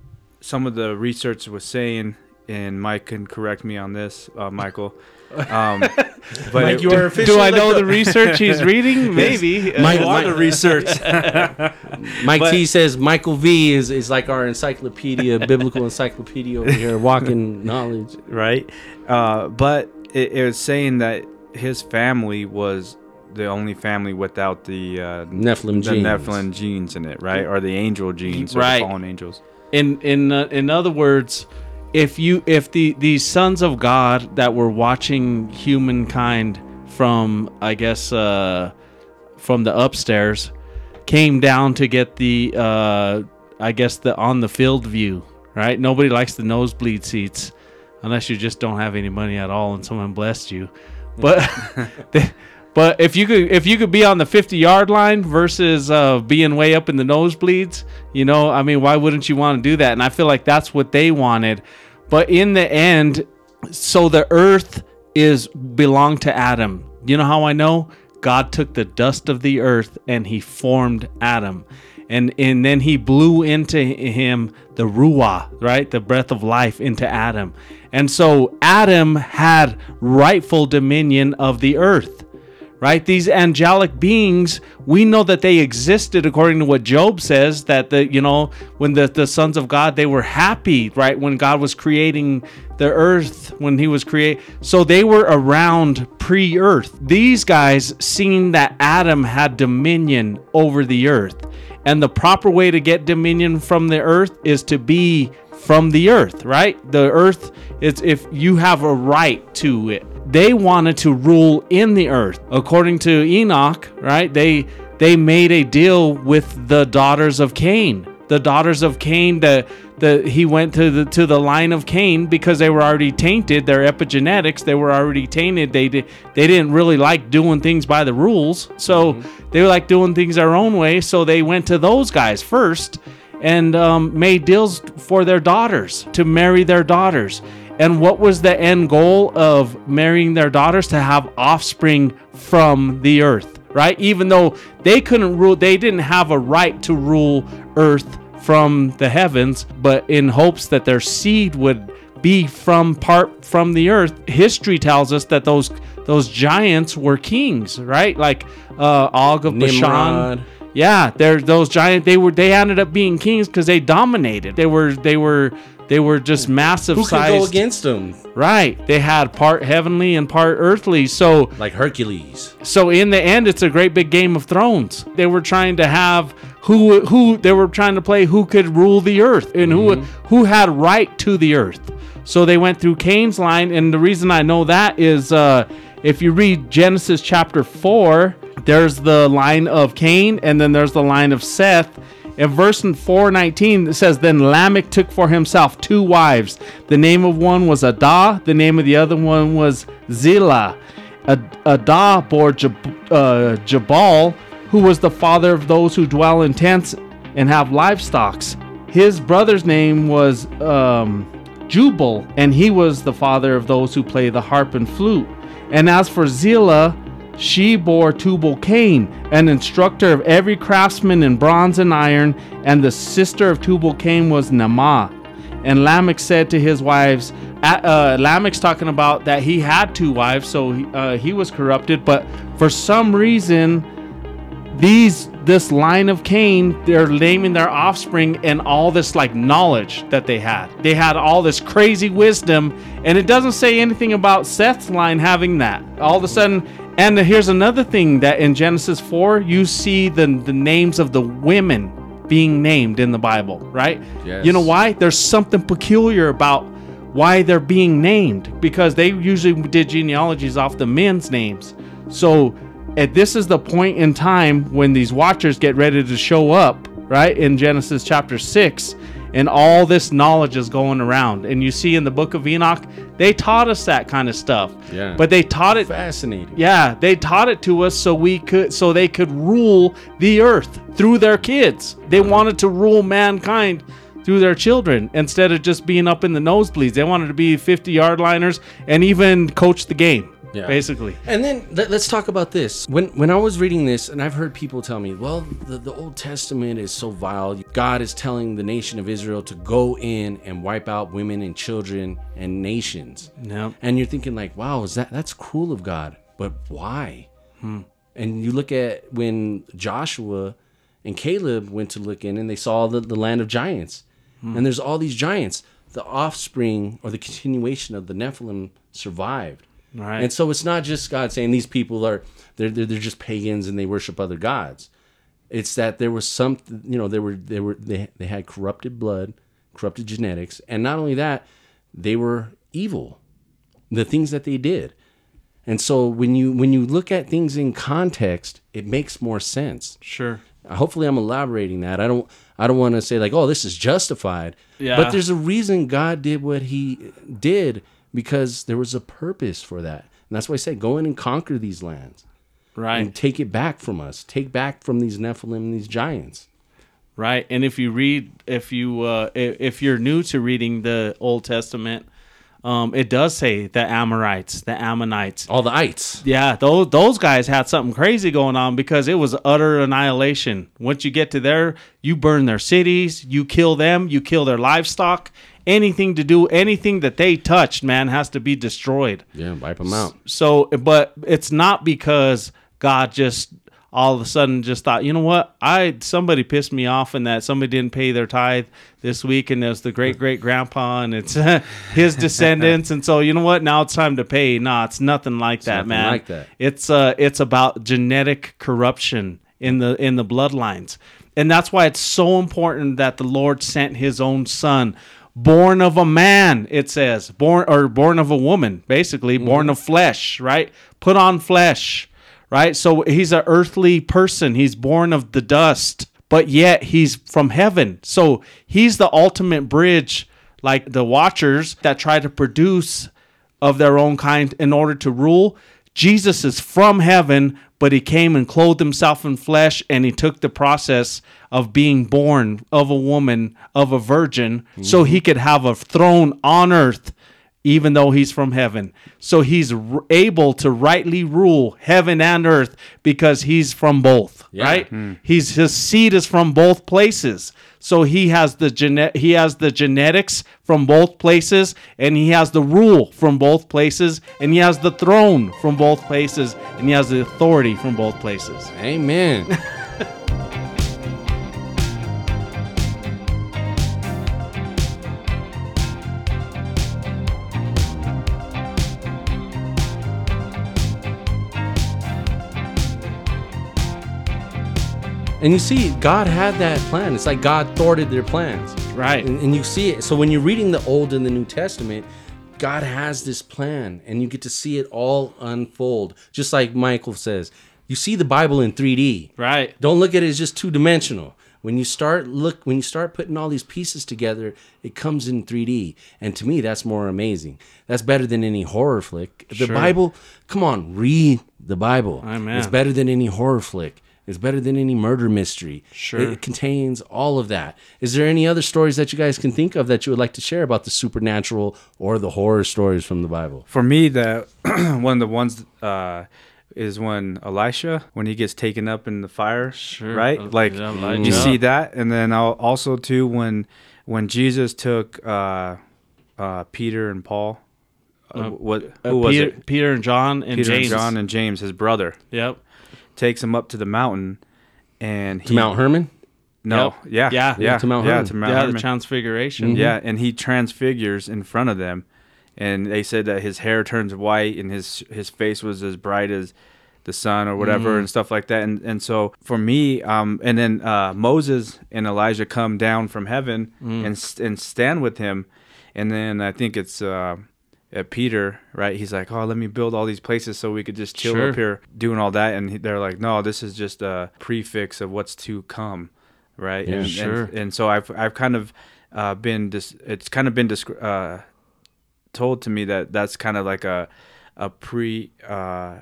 some of the research was saying, and Mike can correct me on this, uh, Michael. Um, but you are Do I know the- research he's reading? Maybe. Uh, Mike- you are the research. Mike But- T says Michael V is, is like our encyclopedia, biblical encyclopedia over here, walking knowledge. right? Uh, but it, it was saying that his family was the only family without the uh, Nephilim the genes. Nephilim genes in it, right? Or the angel genes, or Right. the fallen angels. in in uh, in other words if you if the these sons of god that were watching humankind from i guess uh from the upstairs came down to get the uh i guess the on the field view right nobody likes the nosebleed seats unless you just don't have any money at all and someone blessed you but But if you could if you could be on the 50 yard line versus uh, being way up in the nosebleeds, you know, I mean, why wouldn't you want to do that? And I feel like that's what they wanted. But in the end, so the earth is belonged to Adam. You know how I know? God took the dust of the earth and he formed Adam. And and then he blew into him the ruah, right? The breath of life into Adam. And so Adam had rightful dominion of the earth right? These angelic beings we know that they existed according to what job says that the you know when the, the sons of god they were happy right? When god was creating the earth when he was create so they were around pre-earth. These guys seen that adam had dominion over the earth and the proper way to get dominion from the earth is to be from the earth right? The earth is if you have a right to it they wanted to rule in the earth. According to Enoch, right? They they made a deal with the daughters of Cain. The daughters of Cain, the the he went to the to the line of Cain because they were already tainted. Their epigenetics, they were already tainted. They did they didn't really like doing things by the rules, so mm-hmm. they were like doing things their own way. So they went to those guys first and um, made deals for their daughters to marry their daughters. And what was the end goal of marrying their daughters? To have offspring from the earth, right? Even though they couldn't rule, they didn't have a right to rule earth from the heavens, but in hopes that their seed would be from part from the earth. History tells us that those those giants were kings, right? Like uh, Og of Bashan. Yeah, they're those giant. They were they ended up being kings because they dominated. They were they were they were just massive Who size. could go against them? Right. They had part heavenly and part earthly. So like Hercules. So in the end it's a great big game of thrones. They were trying to have who who they were trying to play who could rule the earth and mm-hmm. who who had right to the earth. So they went through Cain's line and the reason I know that is uh if you read Genesis chapter 4, there's the line of Cain and then there's the line of Seth in verse 419, it says, Then Lamech took for himself two wives. The name of one was Adah, the name of the other one was Zillah. Adah bore Jab- uh, Jabal, who was the father of those who dwell in tents and have livestock. His brother's name was um, Jubal, and he was the father of those who play the harp and flute. And as for Zillah, she bore Tubal Cain, an instructor of every craftsman in bronze and iron, and the sister of Tubal Cain was Naamah. And Lamech said to his wives, uh, Lamech's talking about that he had two wives, so he, uh, he was corrupted, but for some reason, these this line of Cain, they're naming their offspring and all this like knowledge that they had. They had all this crazy wisdom, and it doesn't say anything about Seth's line having that. All of a sudden, and here's another thing that in Genesis 4, you see the, the names of the women being named in the Bible, right? Yes. You know why? There's something peculiar about why they're being named because they usually did genealogies off the men's names. So, at this is the point in time when these watchers get ready to show up, right? In Genesis chapter 6, and all this knowledge is going around. And you see in the book of Enoch, they taught us that kind of stuff. Yeah. But they taught it fascinating. Yeah, they taught it to us so we could so they could rule the earth through their kids. They uh-huh. wanted to rule mankind through their children instead of just being up in the nosebleeds. They wanted to be 50 yard liners and even coach the game. Yeah. Basically. And then let, us talk about this. When when I was reading this, and I've heard people tell me, well, the, the Old Testament is so vile. God is telling the nation of Israel to go in and wipe out women and children and nations. Yep. And you're thinking like, wow, is that that's cruel of God. But why? Hmm. And you look at when Joshua and Caleb went to look in and they saw the, the land of giants. Hmm. And there's all these giants. The offspring or the continuation of the Nephilim survived. Right. And so it's not just God saying these people are they're, they're they're just pagans and they worship other gods. It's that there was some you know they were they were they they had corrupted blood, corrupted genetics, and not only that, they were evil. The things that they did. And so when you when you look at things in context, it makes more sense. Sure. Hopefully I'm elaborating that. I don't I don't want to say like, "Oh, this is justified." Yeah. But there's a reason God did what he did because there was a purpose for that. And that's why I said, go in and conquer these lands. Right. And take it back from us. Take back from these Nephilim, these giants. Right. And if you read if you uh if you're new to reading the Old Testament, um, it does say the Amorites, the Ammonites. All the ites. Yeah, those those guys had something crazy going on because it was utter annihilation. Once you get to there, you burn their cities, you kill them, you kill their livestock. Anything to do, anything that they touched, man, has to be destroyed. Yeah, wipe them out. So, but it's not because God just all of a sudden just thought, you know what, I somebody pissed me off and that somebody didn't pay their tithe this week, and was the great great grandpa and it's his descendants, and so you know what, now it's time to pay. Nah, it's nothing like that, nothing man. like that. It's uh, it's about genetic corruption in the in the bloodlines, and that's why it's so important that the Lord sent His own Son born of a man it says. Born or born of a woman basically mm-hmm. born of flesh right? Put on flesh right? So he's an earthly person. He's born of the dust but yet he's from heaven. So he's the ultimate bridge like the watchers that try to produce of their own kind in order to rule. Jesus is from heaven but he came and clothed himself in flesh and he took the process of being born of a woman of a virgin so he mm-hmm. could have a throne on earth even though he's from heaven. So he's r- able to rightly rule heaven and earth because he's from both right? Hmm. He's his seed is from both places. So he has the gene- he has the genetics from both places and he has the rule from both places and he has the throne from both places and he has the authority from both places. Amen. And you see, God had that plan. It's like God thwarted their plans. Right. And, and you see it. So when you're reading the Old and the New Testament, God has this plan and you get to see it all unfold. Just like Michael says, you see the Bible in 3D. right Don't look at it as just two dimensional. When you start look when you start putting all these pieces together, it comes in 3D. And to me, that's more amazing. That's better than any horror flick. The Sure. Bible, come on, read the Bible. Amen. It's better than any horror flick. It's better than any murder mystery. Sure. It, it contains all of that. Is there any other stories that you guys can think of that you would like to share about the supernatural or the horror stories from the Bible? For me, the one of the ones uh, is when Elisha, when he gets taken up in the fire, Sure. right? Uh, Like yeah, you see that, and then I'll also too when when Jesus took uh, uh, Peter and Paul. Uh, what Uh, who was peter, it? peter and john and Peter james and John and James, his brother, yep takes him up to the mountain, and he To Mount Hermon? No, Yep. yeah, Yeah. yeah, to Mount yeah, Hermon. to Mount yeah Hermon. the transfiguration Yeah, and he transfigures in front of them, and they said that his hair turns white and his his face was as bright as the sun or whatever and stuff like that. And and so for me, um, and then uh, Moses and Elijah come down from heaven and and stand with him, and then I think it's. Uh, uh, Peter, right? He's like, "Oh, let me build all these places so we could just chill Sure. up here, doing all that." And they're like, "No, this is just a prefix of what's to come." right? Yeah, and, sure. And, and so I've I've kind of uh, been dis- it's kind of been descri- uh, told to me that that's kind of like a a pre uh,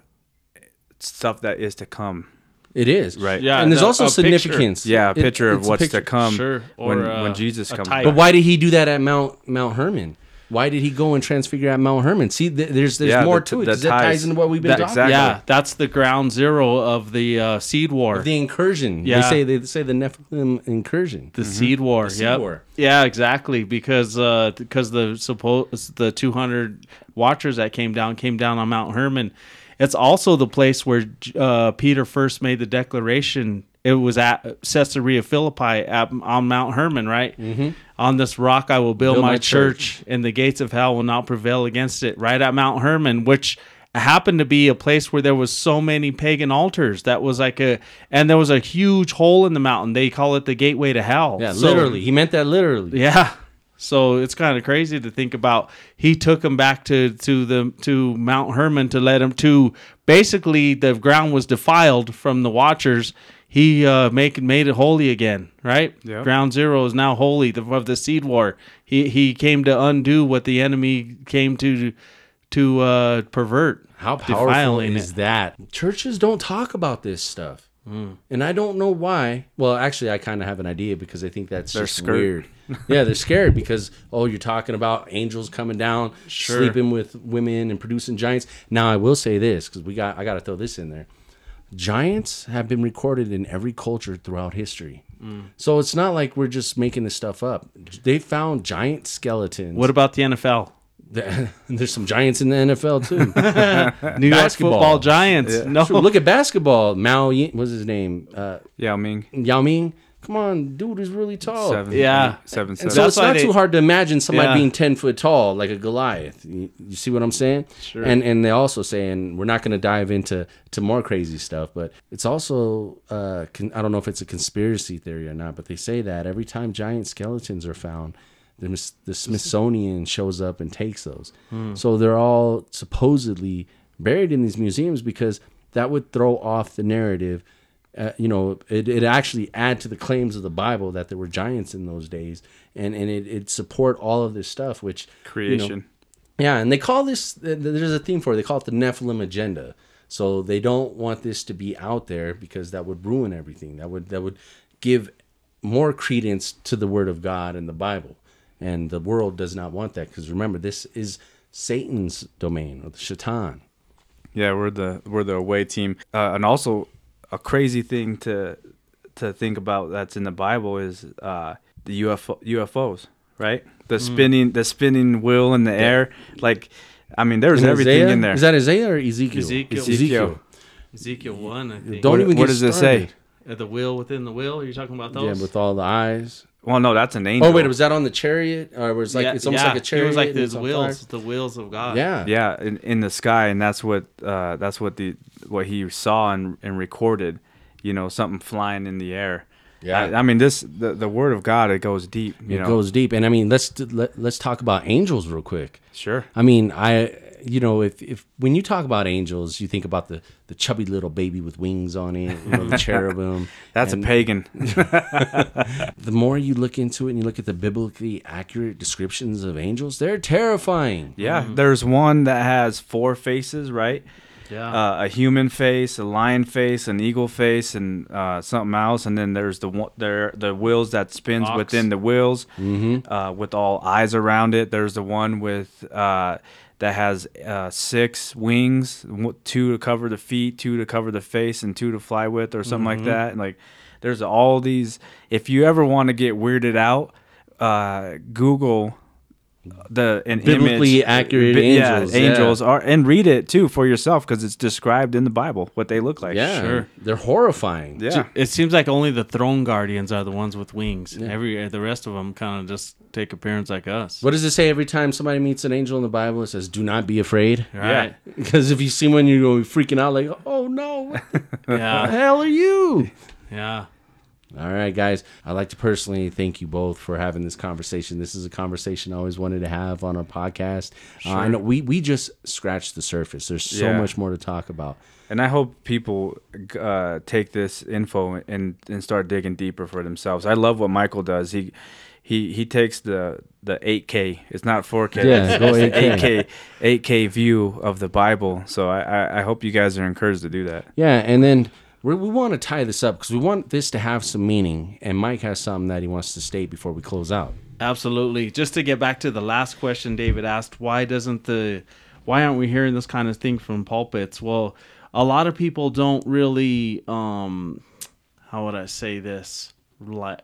stuff that is to come. It is. Right. Yeah, and there's the- also a picture. significance. Yeah, a It- picture of what's picture. to come Sure. Or, when uh, when Jesus comes. But why did he do that at Mount Mount Hermon? Why did he go and transfigure at Mount Hermon? See, th- there's there's Yeah, more the- to it the 'cause that ties ties. into what we've been That- talking exactly. Yeah, that's the ground zero of the uh, seed war. The incursion. Yeah. They say they say the Nephilim incursion. the seed war. seed yep. war. Yeah, exactly. Because uh, because the suppose the 200 watchers that came down came down on Mount Hermon. It's also the place where uh, Peter first made the declaration. It was at Caesarea Philippi at, on Mount Hermon, right? Mm-hmm. On this rock I will build, Build my, my church, and the gates of hell will not prevail against it. Right at Mount Hermon, which happened to be a place where there was so many pagan altars. That was like a, and there was a huge hole in the mountain. They call it the gateway to hell. Yeah, So- literally. He meant that literally. yeah. So it's kind of crazy to think about. He took him back to to the to Mount Hermon to let him to basically the ground was defiled from the watchers. He uh, make made it holy again, right? Yeah. Ground zero is now holy the, of the seed war. He he came to undo what the enemy came to to uh, pervert. How powerful defiling is it. that? Churches don't talk about this stuff. And I don't know why. Well, actually, I kind of have an idea because I think that's They're just scared. weird. yeah, they're scared because oh, you're talking about angels coming down, sleeping with women and producing giants. Now, I will say this because we got I got to throw this in there. Giants have been recorded in every culture throughout history. So it's not like we're just making this stuff up. They found giant skeletons. What about the NFL? There's some giants in the NFL too. New York Basketball. Football Giants. No, True, look at basketball. Mao, Yin, what's his name? Uh, Yao Ming. Yao Ming. Come on, dude is really tall. Seven. Yeah. eight, seven. And seven. so That's it's not they- too hard to imagine somebody Yeah. being ten foot tall, like a Goliath. You, you see what I'm saying? Sure. And and they also say, and we're not going to dive into to more crazy stuff, but it's also uh, con- I don't know if it's a conspiracy theory or not, but they say that every time giant skeletons are found, the, the Smithsonian shows up and takes those. So they're all supposedly buried in these museums because that would throw off the narrative uh, you know, it it actually add to the claims of the Bible that there were giants in those days, and and it it support all of this stuff, which you know, Creation. yeah, and they call this th- there's a theme for it. They call it the Nephilim agenda. So they don't want this to be out there because that would ruin everything. That would that would give more credence to the word of God and the Bible. And the world does not want that because remember this is Satan's domain or the Shaitan. Yeah, we're the we're the away team, uh, and also a crazy thing to to think about that's in the Bible is uh, the UFO, UFOs, right? The spinning the spinning wheel in the air, like I mean, there's In everything Isaiah? in there. Is that Isaiah or Ezekiel? Ezekiel. Ezekiel. Ezekiel one. I think. Don't What- even what get does it say? Uh, the wheel within the wheel. Are you talking about those? Yeah, with all the eyes. Well, no, that's an angel. Oh wait, was that on the chariot? Or was like Yeah, it's almost yeah. like a chariot? It was like and these it's on wheels, the wheels of God. Yeah. yeah, in, in the sky, and that's what uh, that's what the what he saw and, and recorded. You know, something flying in the air. Yeah. I, I mean, this the, the word of God. It goes deep. You it know, goes deep. And I mean, let's let, let's talk about angels real quick. sure. I mean, I you know, if if when you talk about angels, you think about the the chubby little baby with wings on it, you know, the cherubim. That's And a pagan. The more you look into it and you look at the biblically accurate descriptions of angels, they're terrifying. Yeah, there's one that has four faces, right? Yeah. Uh, a human face, a lion face, an eagle face, and uh, something else. And then there's the one, there the wheels that spins Ox. within the wheels, Mm-hmm. uh, with all eyes around it. There's the one with uh, that has uh, six wings, two to cover the feet, two to cover the face, and two to fly with, or something Mm-hmm. like that. And like, there's all these. If you ever want to get weirded out, uh, Google the an Biblically image, accurate Bi- angels, yeah, yeah. are, and read it too for yourself because it's described in the Bible what they look like. Yeah, Sure. They're horrifying. yeah. It seems like only the throne guardians are the ones with wings. Every uh, the rest of them kind of just take appearance like us. What does it say every time somebody meets an angel in the Bible? It says, "Do not be afraid." Right? Because if you see one, you're going to be freaking out, like, "Oh no, what the Yeah. hell are you?" Yeah. All right, guys. I'd like to personally thank you both for having this conversation. This is a conversation I always wanted to have on a podcast. Uh, I know we we just scratched the surface. There's so Yeah. much more to talk about. And I hope people uh, take this info and and start digging deeper for themselves. I love what Michael does. He he he takes the the 8K. It's not 4K. Yeah, it's, go the 8K. 8K 8K view of the Bible. So I, I I hope you guys are encouraged to do that. Yeah, and then we we want to tie this up because we want this to have some meaning. And Mike has something that he wants to state before we close out. Absolutely. Just to get back to the last question David asked, why doesn't the why aren't we hearing this kind of thing from pulpits? Well, a lot of people don't really um how would I say this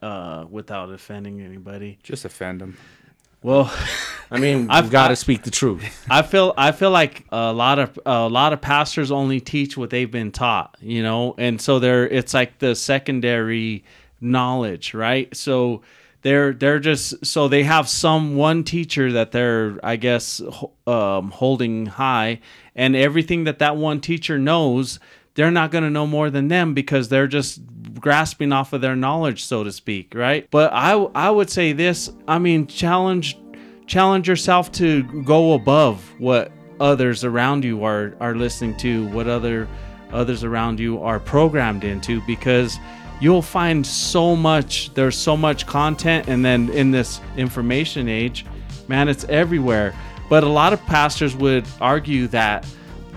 uh without offending anybody. Just offend them. Well, I mean, I've- got to speak the truth. I feel I feel like a lot of a lot of pastors only teach what they've been taught, you know, and so they're it's like the secondary knowledge, right? So they're they're just so they have some one teacher that they're I guess um, holding high, and everything that that one teacher knows, they're not going to know more than them because they're just grasping off of their knowledge, so to speak, right? But I I would say this, I mean, challenge challenge yourself to go above what others around you are are listening to what other others around you are programmed into because you'll find so much there's so much content and then in this information age man it's everywhere but a lot of pastors would argue that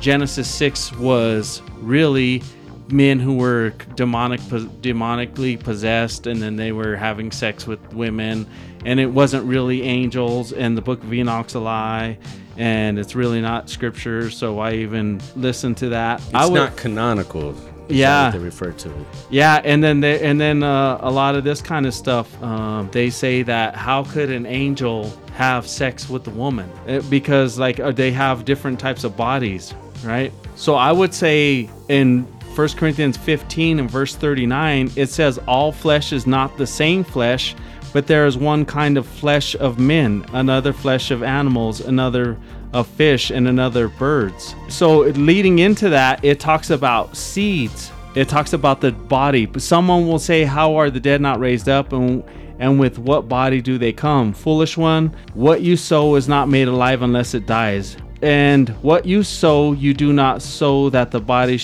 Genesis 6 was really men who were demonic demonically possessed and then they were having sex with women and it wasn't really angels and the book of enoch's a lie and it's really not scripture so i even listen to that It's i would not canonical. Yeah. they refer to it. yeah and then they, and then uh, a lot of this kind of stuff um, they say that how could an angel have sex with a woman Uh, because like uh, they have different types of bodies right so i would say in 1 corinthians 15 and verse 39 it says all flesh is not the same flesh but there is one kind of flesh of men another flesh of animals another of fish and another birds so leading into that it talks about seeds it talks about the body. Someone will say, How are the dead not raised up? And, and with what body do they come? Foolish one, what you sow is not made alive unless it dies. And what you sow, you do not sow that the body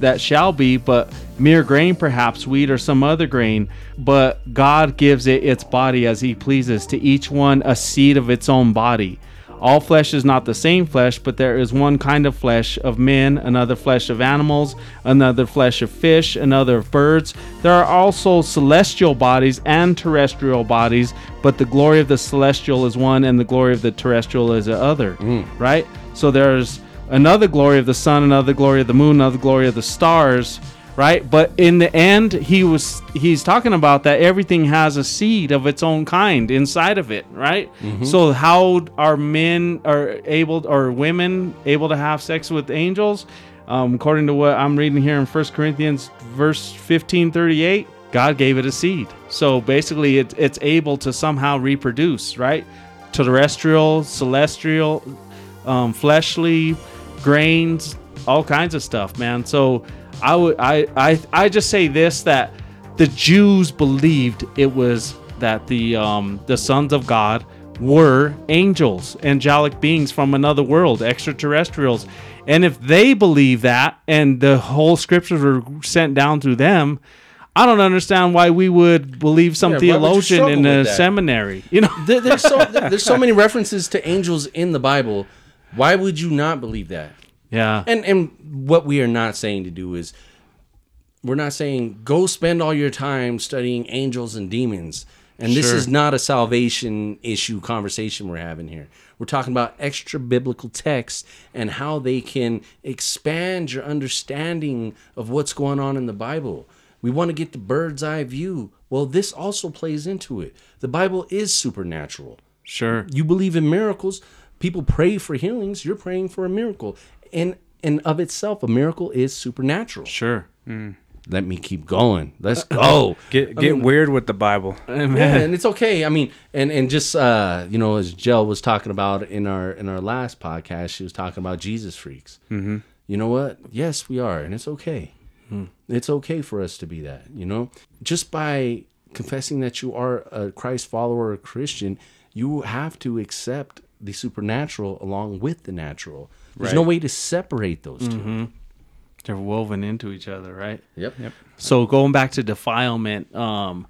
that shall be, but mere grain, perhaps wheat or some other grain. But God gives it its body as He pleases, to each one a seed of its own body. All flesh is not the same flesh, but there is one kind of flesh of men, another flesh of animals, another flesh of fish, another of birds. There are also celestial bodies and terrestrial bodies, but the glory of the celestial is one, and the glory of the terrestrial is the other. Mm. Right? So there's another glory of the sun, another glory of the moon, another glory of the stars right? But in the end he was he's talking about that everything has a seed of its own kind inside of it right? So how are men are able or women able to have sex with angels? Um, according to what i'm reading here in 1 corinthians verse 15 38 god gave it a seed. So basically it, it's able to somehow reproduce right? Terrestrial celestial um, fleshly grains, all kinds of stuff, man. So I would I I I just say this that the Jews believed it was that the um the sons of God were angels, angelic beings from another world, extraterrestrials. And if they believe that and the whole scriptures were sent down through them, I don't understand why we would believe some Yeah, why would you theologian in struggle a seminary. You know, There- there's so there's so many references to angels in the Bible. Why would you not believe that? yeah. And and what we are not saying to do is we're not saying go spend all your time studying angels and demons. And this Sure. is not a salvation issue conversation we're having here. We're talking about extra biblical texts and how they can expand your understanding of what's going on in the Bible. We want to get the bird's eye view. Well, this also plays into it. The Bible is supernatural Sure. you believe in miracles people pray for healings you're praying for a miracle. And and of itself a miracle is supernatural. Sure. let me keep going. Let's go. Get get weird with the Bible. yeah, and it's okay. I mean and and just uh you know as Jill was talking about in our in our last podcast she was talking about jesus freaks. Mm-hmm. you know what? Yes we are and it's okay. It's okay for us to be that you know? Just by confessing that you are a christ follower a christian you have to accept the supernatural along with the natural. There's no way to separate those 2 They're woven into each other, right? yep. Yep. So going back to defilement, um,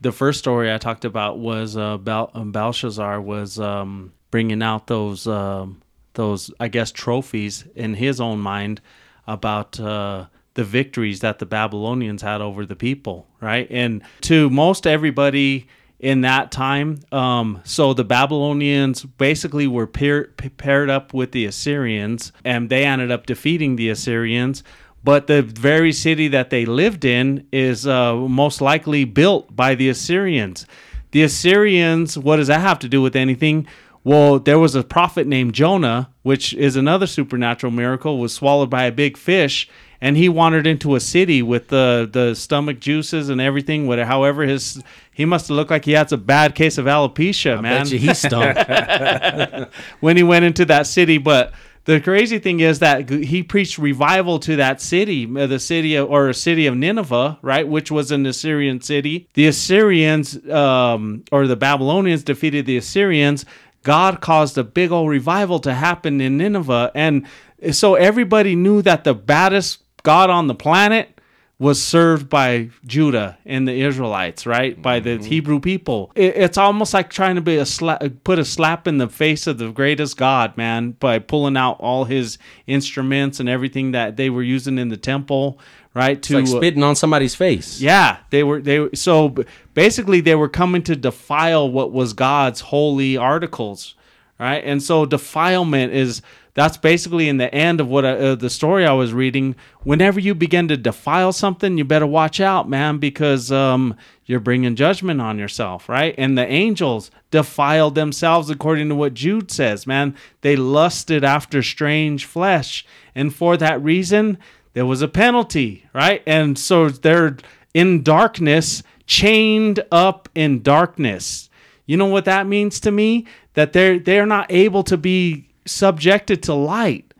the first story I talked about was uh, Bel- um, Belshazzar was um, bringing out those um, those I guess trophies in his own mind about uh, the victories that the Babylonians had over the people, right? And to most everybody in that time, um, so the Babylonians basically were pair- paired up with the Assyrians, and they ended up defeating the Assyrians but the very city that they lived in is uh, most likely built by the Assyrians. The Assyrians, what does that have to do with anything? Well, there was a prophet named Jonah, which is another supernatural miracle, was swallowed by a big fish, and he wandered into a city with the the stomach juices and everything. Whatever, however, his he must have looked like he had a bad case of alopecia, man bet he stunk when he went into that city. But the crazy thing is that he preached revival to that city, uh, the city of, or a city of Nineveh, right, which was an Assyrian city. The Assyrians um, or the Babylonians defeated the Assyrians. God caused a big old revival to happen in Nineveh, and so everybody knew that the baddest god on the planet was served by Judah and the Israelites, right? By the mm-hmm. Hebrew people. It, it's almost like trying to be a sla- put a slap in the face of the greatest God, man, by pulling out all his instruments and everything that they were using in the temple, right? It's like uh, spitting on somebody's face. Yeah, they were they so basically they were coming to defile what was God's holy articles, right? And so defilement is that's basically in the end of what I, uh, the story I was reading. Whenever you begin to defile something, you better watch out, man, because um, you're bringing judgment on yourself, right? And the angels defiled themselves according to what Jude says, man. They lusted after strange flesh, and for that reason, there was a penalty, right? And so they're in darkness, chained up in darkness. You know what that means to me? That they're they're not able to be subjected to light,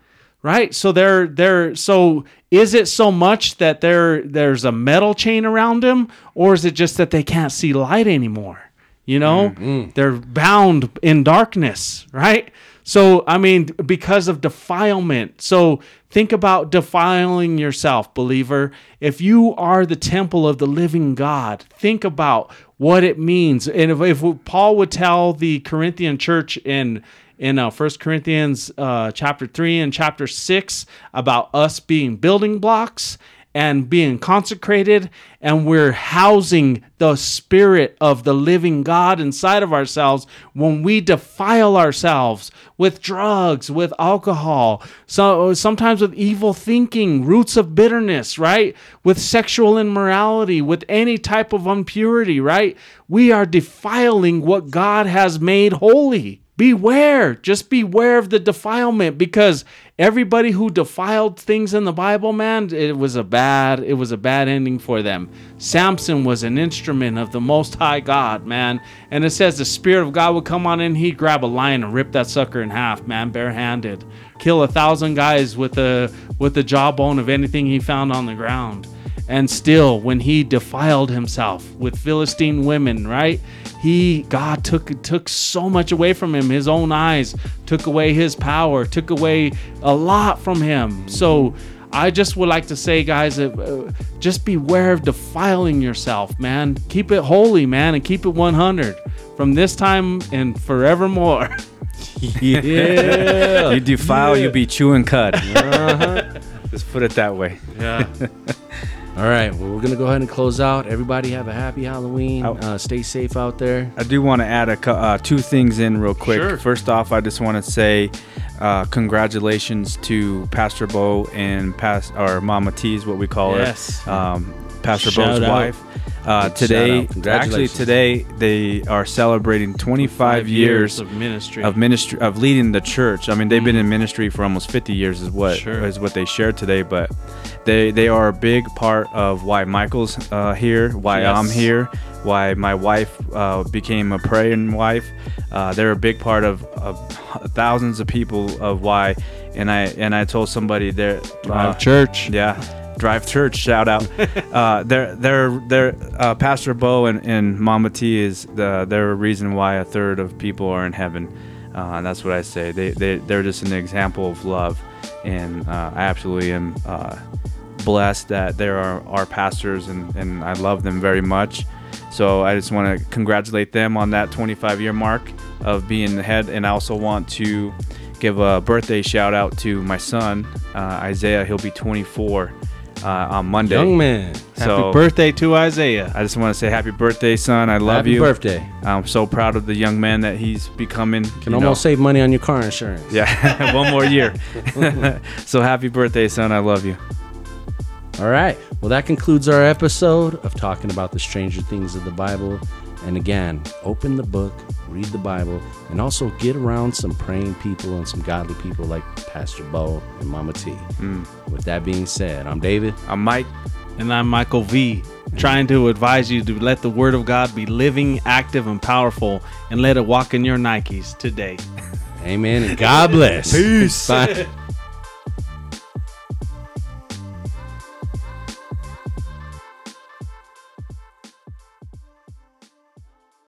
right? So they're they're so is it so much that there there's a metal chain around them, or is it just that they can't see light anymore? You know, mm-hmm. they're bound in darkness, right? So, I mean, because of defilement. So, think about defiling yourself, believer. If you are the temple of the living God, think about what it means. And if, if Paul would tell the Corinthian church in in uh, 1 Corinthians uh, chapter 3 and chapter 6 about us being building blocks and being consecrated, and we're housing the Spirit of the living God inside of ourselves when we defile ourselves with drugs, with alcohol, so sometimes with evil thinking, roots of bitterness, right? With sexual immorality, with any type of impurity, right? We are defiling what God has made holy beware. Just beware of the defilement because everybody who defiled things in the bible man it was a bad it was a bad ending for them. Samson was an instrument of the most high god man. And it says the spirit of god would come on in he'd grab a lion and rip that sucker in half man barehanded. Kill a thousand guys with a with the jawbone of anything he found on the ground. And still when he defiled himself with philistine women right he god took took so much away from him. His own eyes took away his power took away a lot from him. So i just would like to say guys uh, just beware of defiling yourself man. Keep it holy man and keep it 100 from this time and forevermore. Yeah. You defile, you be chewing cut. Just put it that way. yeah All right. Well, we're gonna go ahead and close out. Everybody have a happy Halloween. Ow. Uh, stay safe out there. I do want to add a uh, two things in real quick. Sure. First off, I just want to say uh, congratulations to Pastor Bo and Past or Mama T is what we call Yes. her. Um, Pastor Shout Bo's out. wife. Uh, today, actually, today they are celebrating 25 years of ministry of ministry of leading the church. I mean, they've been in ministry for almost 50 years, is what is Sure. what they shared today. But they they are a big part of why Michael's uh, here, why Yes. I'm here, why my wife uh, became a praying wife. Uh, they're a big part of, of thousands of people of why. And I and I told somebody there, Drive church yeah. Drive Church, shout out. uh, they're they're they're uh, Pastor Bo and, and Mama T is the they're reason why a third of people are in heaven, uh, and that's what I say. They they they're just an example of love, and uh, I absolutely am uh, blessed that there are our pastors, and and I love them very much. So I just want to congratulate them on that 25 year mark of being the head, and I also want to give a birthday shout out to my son uh, Isaiah. He'll be 24 uh, on Monday. Young man. happy So birthday to isaiah I just want to say happy birthday, son. I love Happy you. Happy birthday. I'm so proud of the young man that he's becoming. Can almost know. save money on your car insurance. Yeah, one more year. so happy birthday, son. I love you. All right. Well, that concludes our episode of talking about the stranger things of the Bible. And again, open the book, read the Bible, and also get around some praying people and some godly people like Pastor Bo and Mama T. Mm. With that being said, I'm David. I'm Mike. And I'm Michael V, trying to advise you to let the Word of God be living, active, and powerful, and let it walk in your Nikes today. Amen. And God bless. Peace. Bye.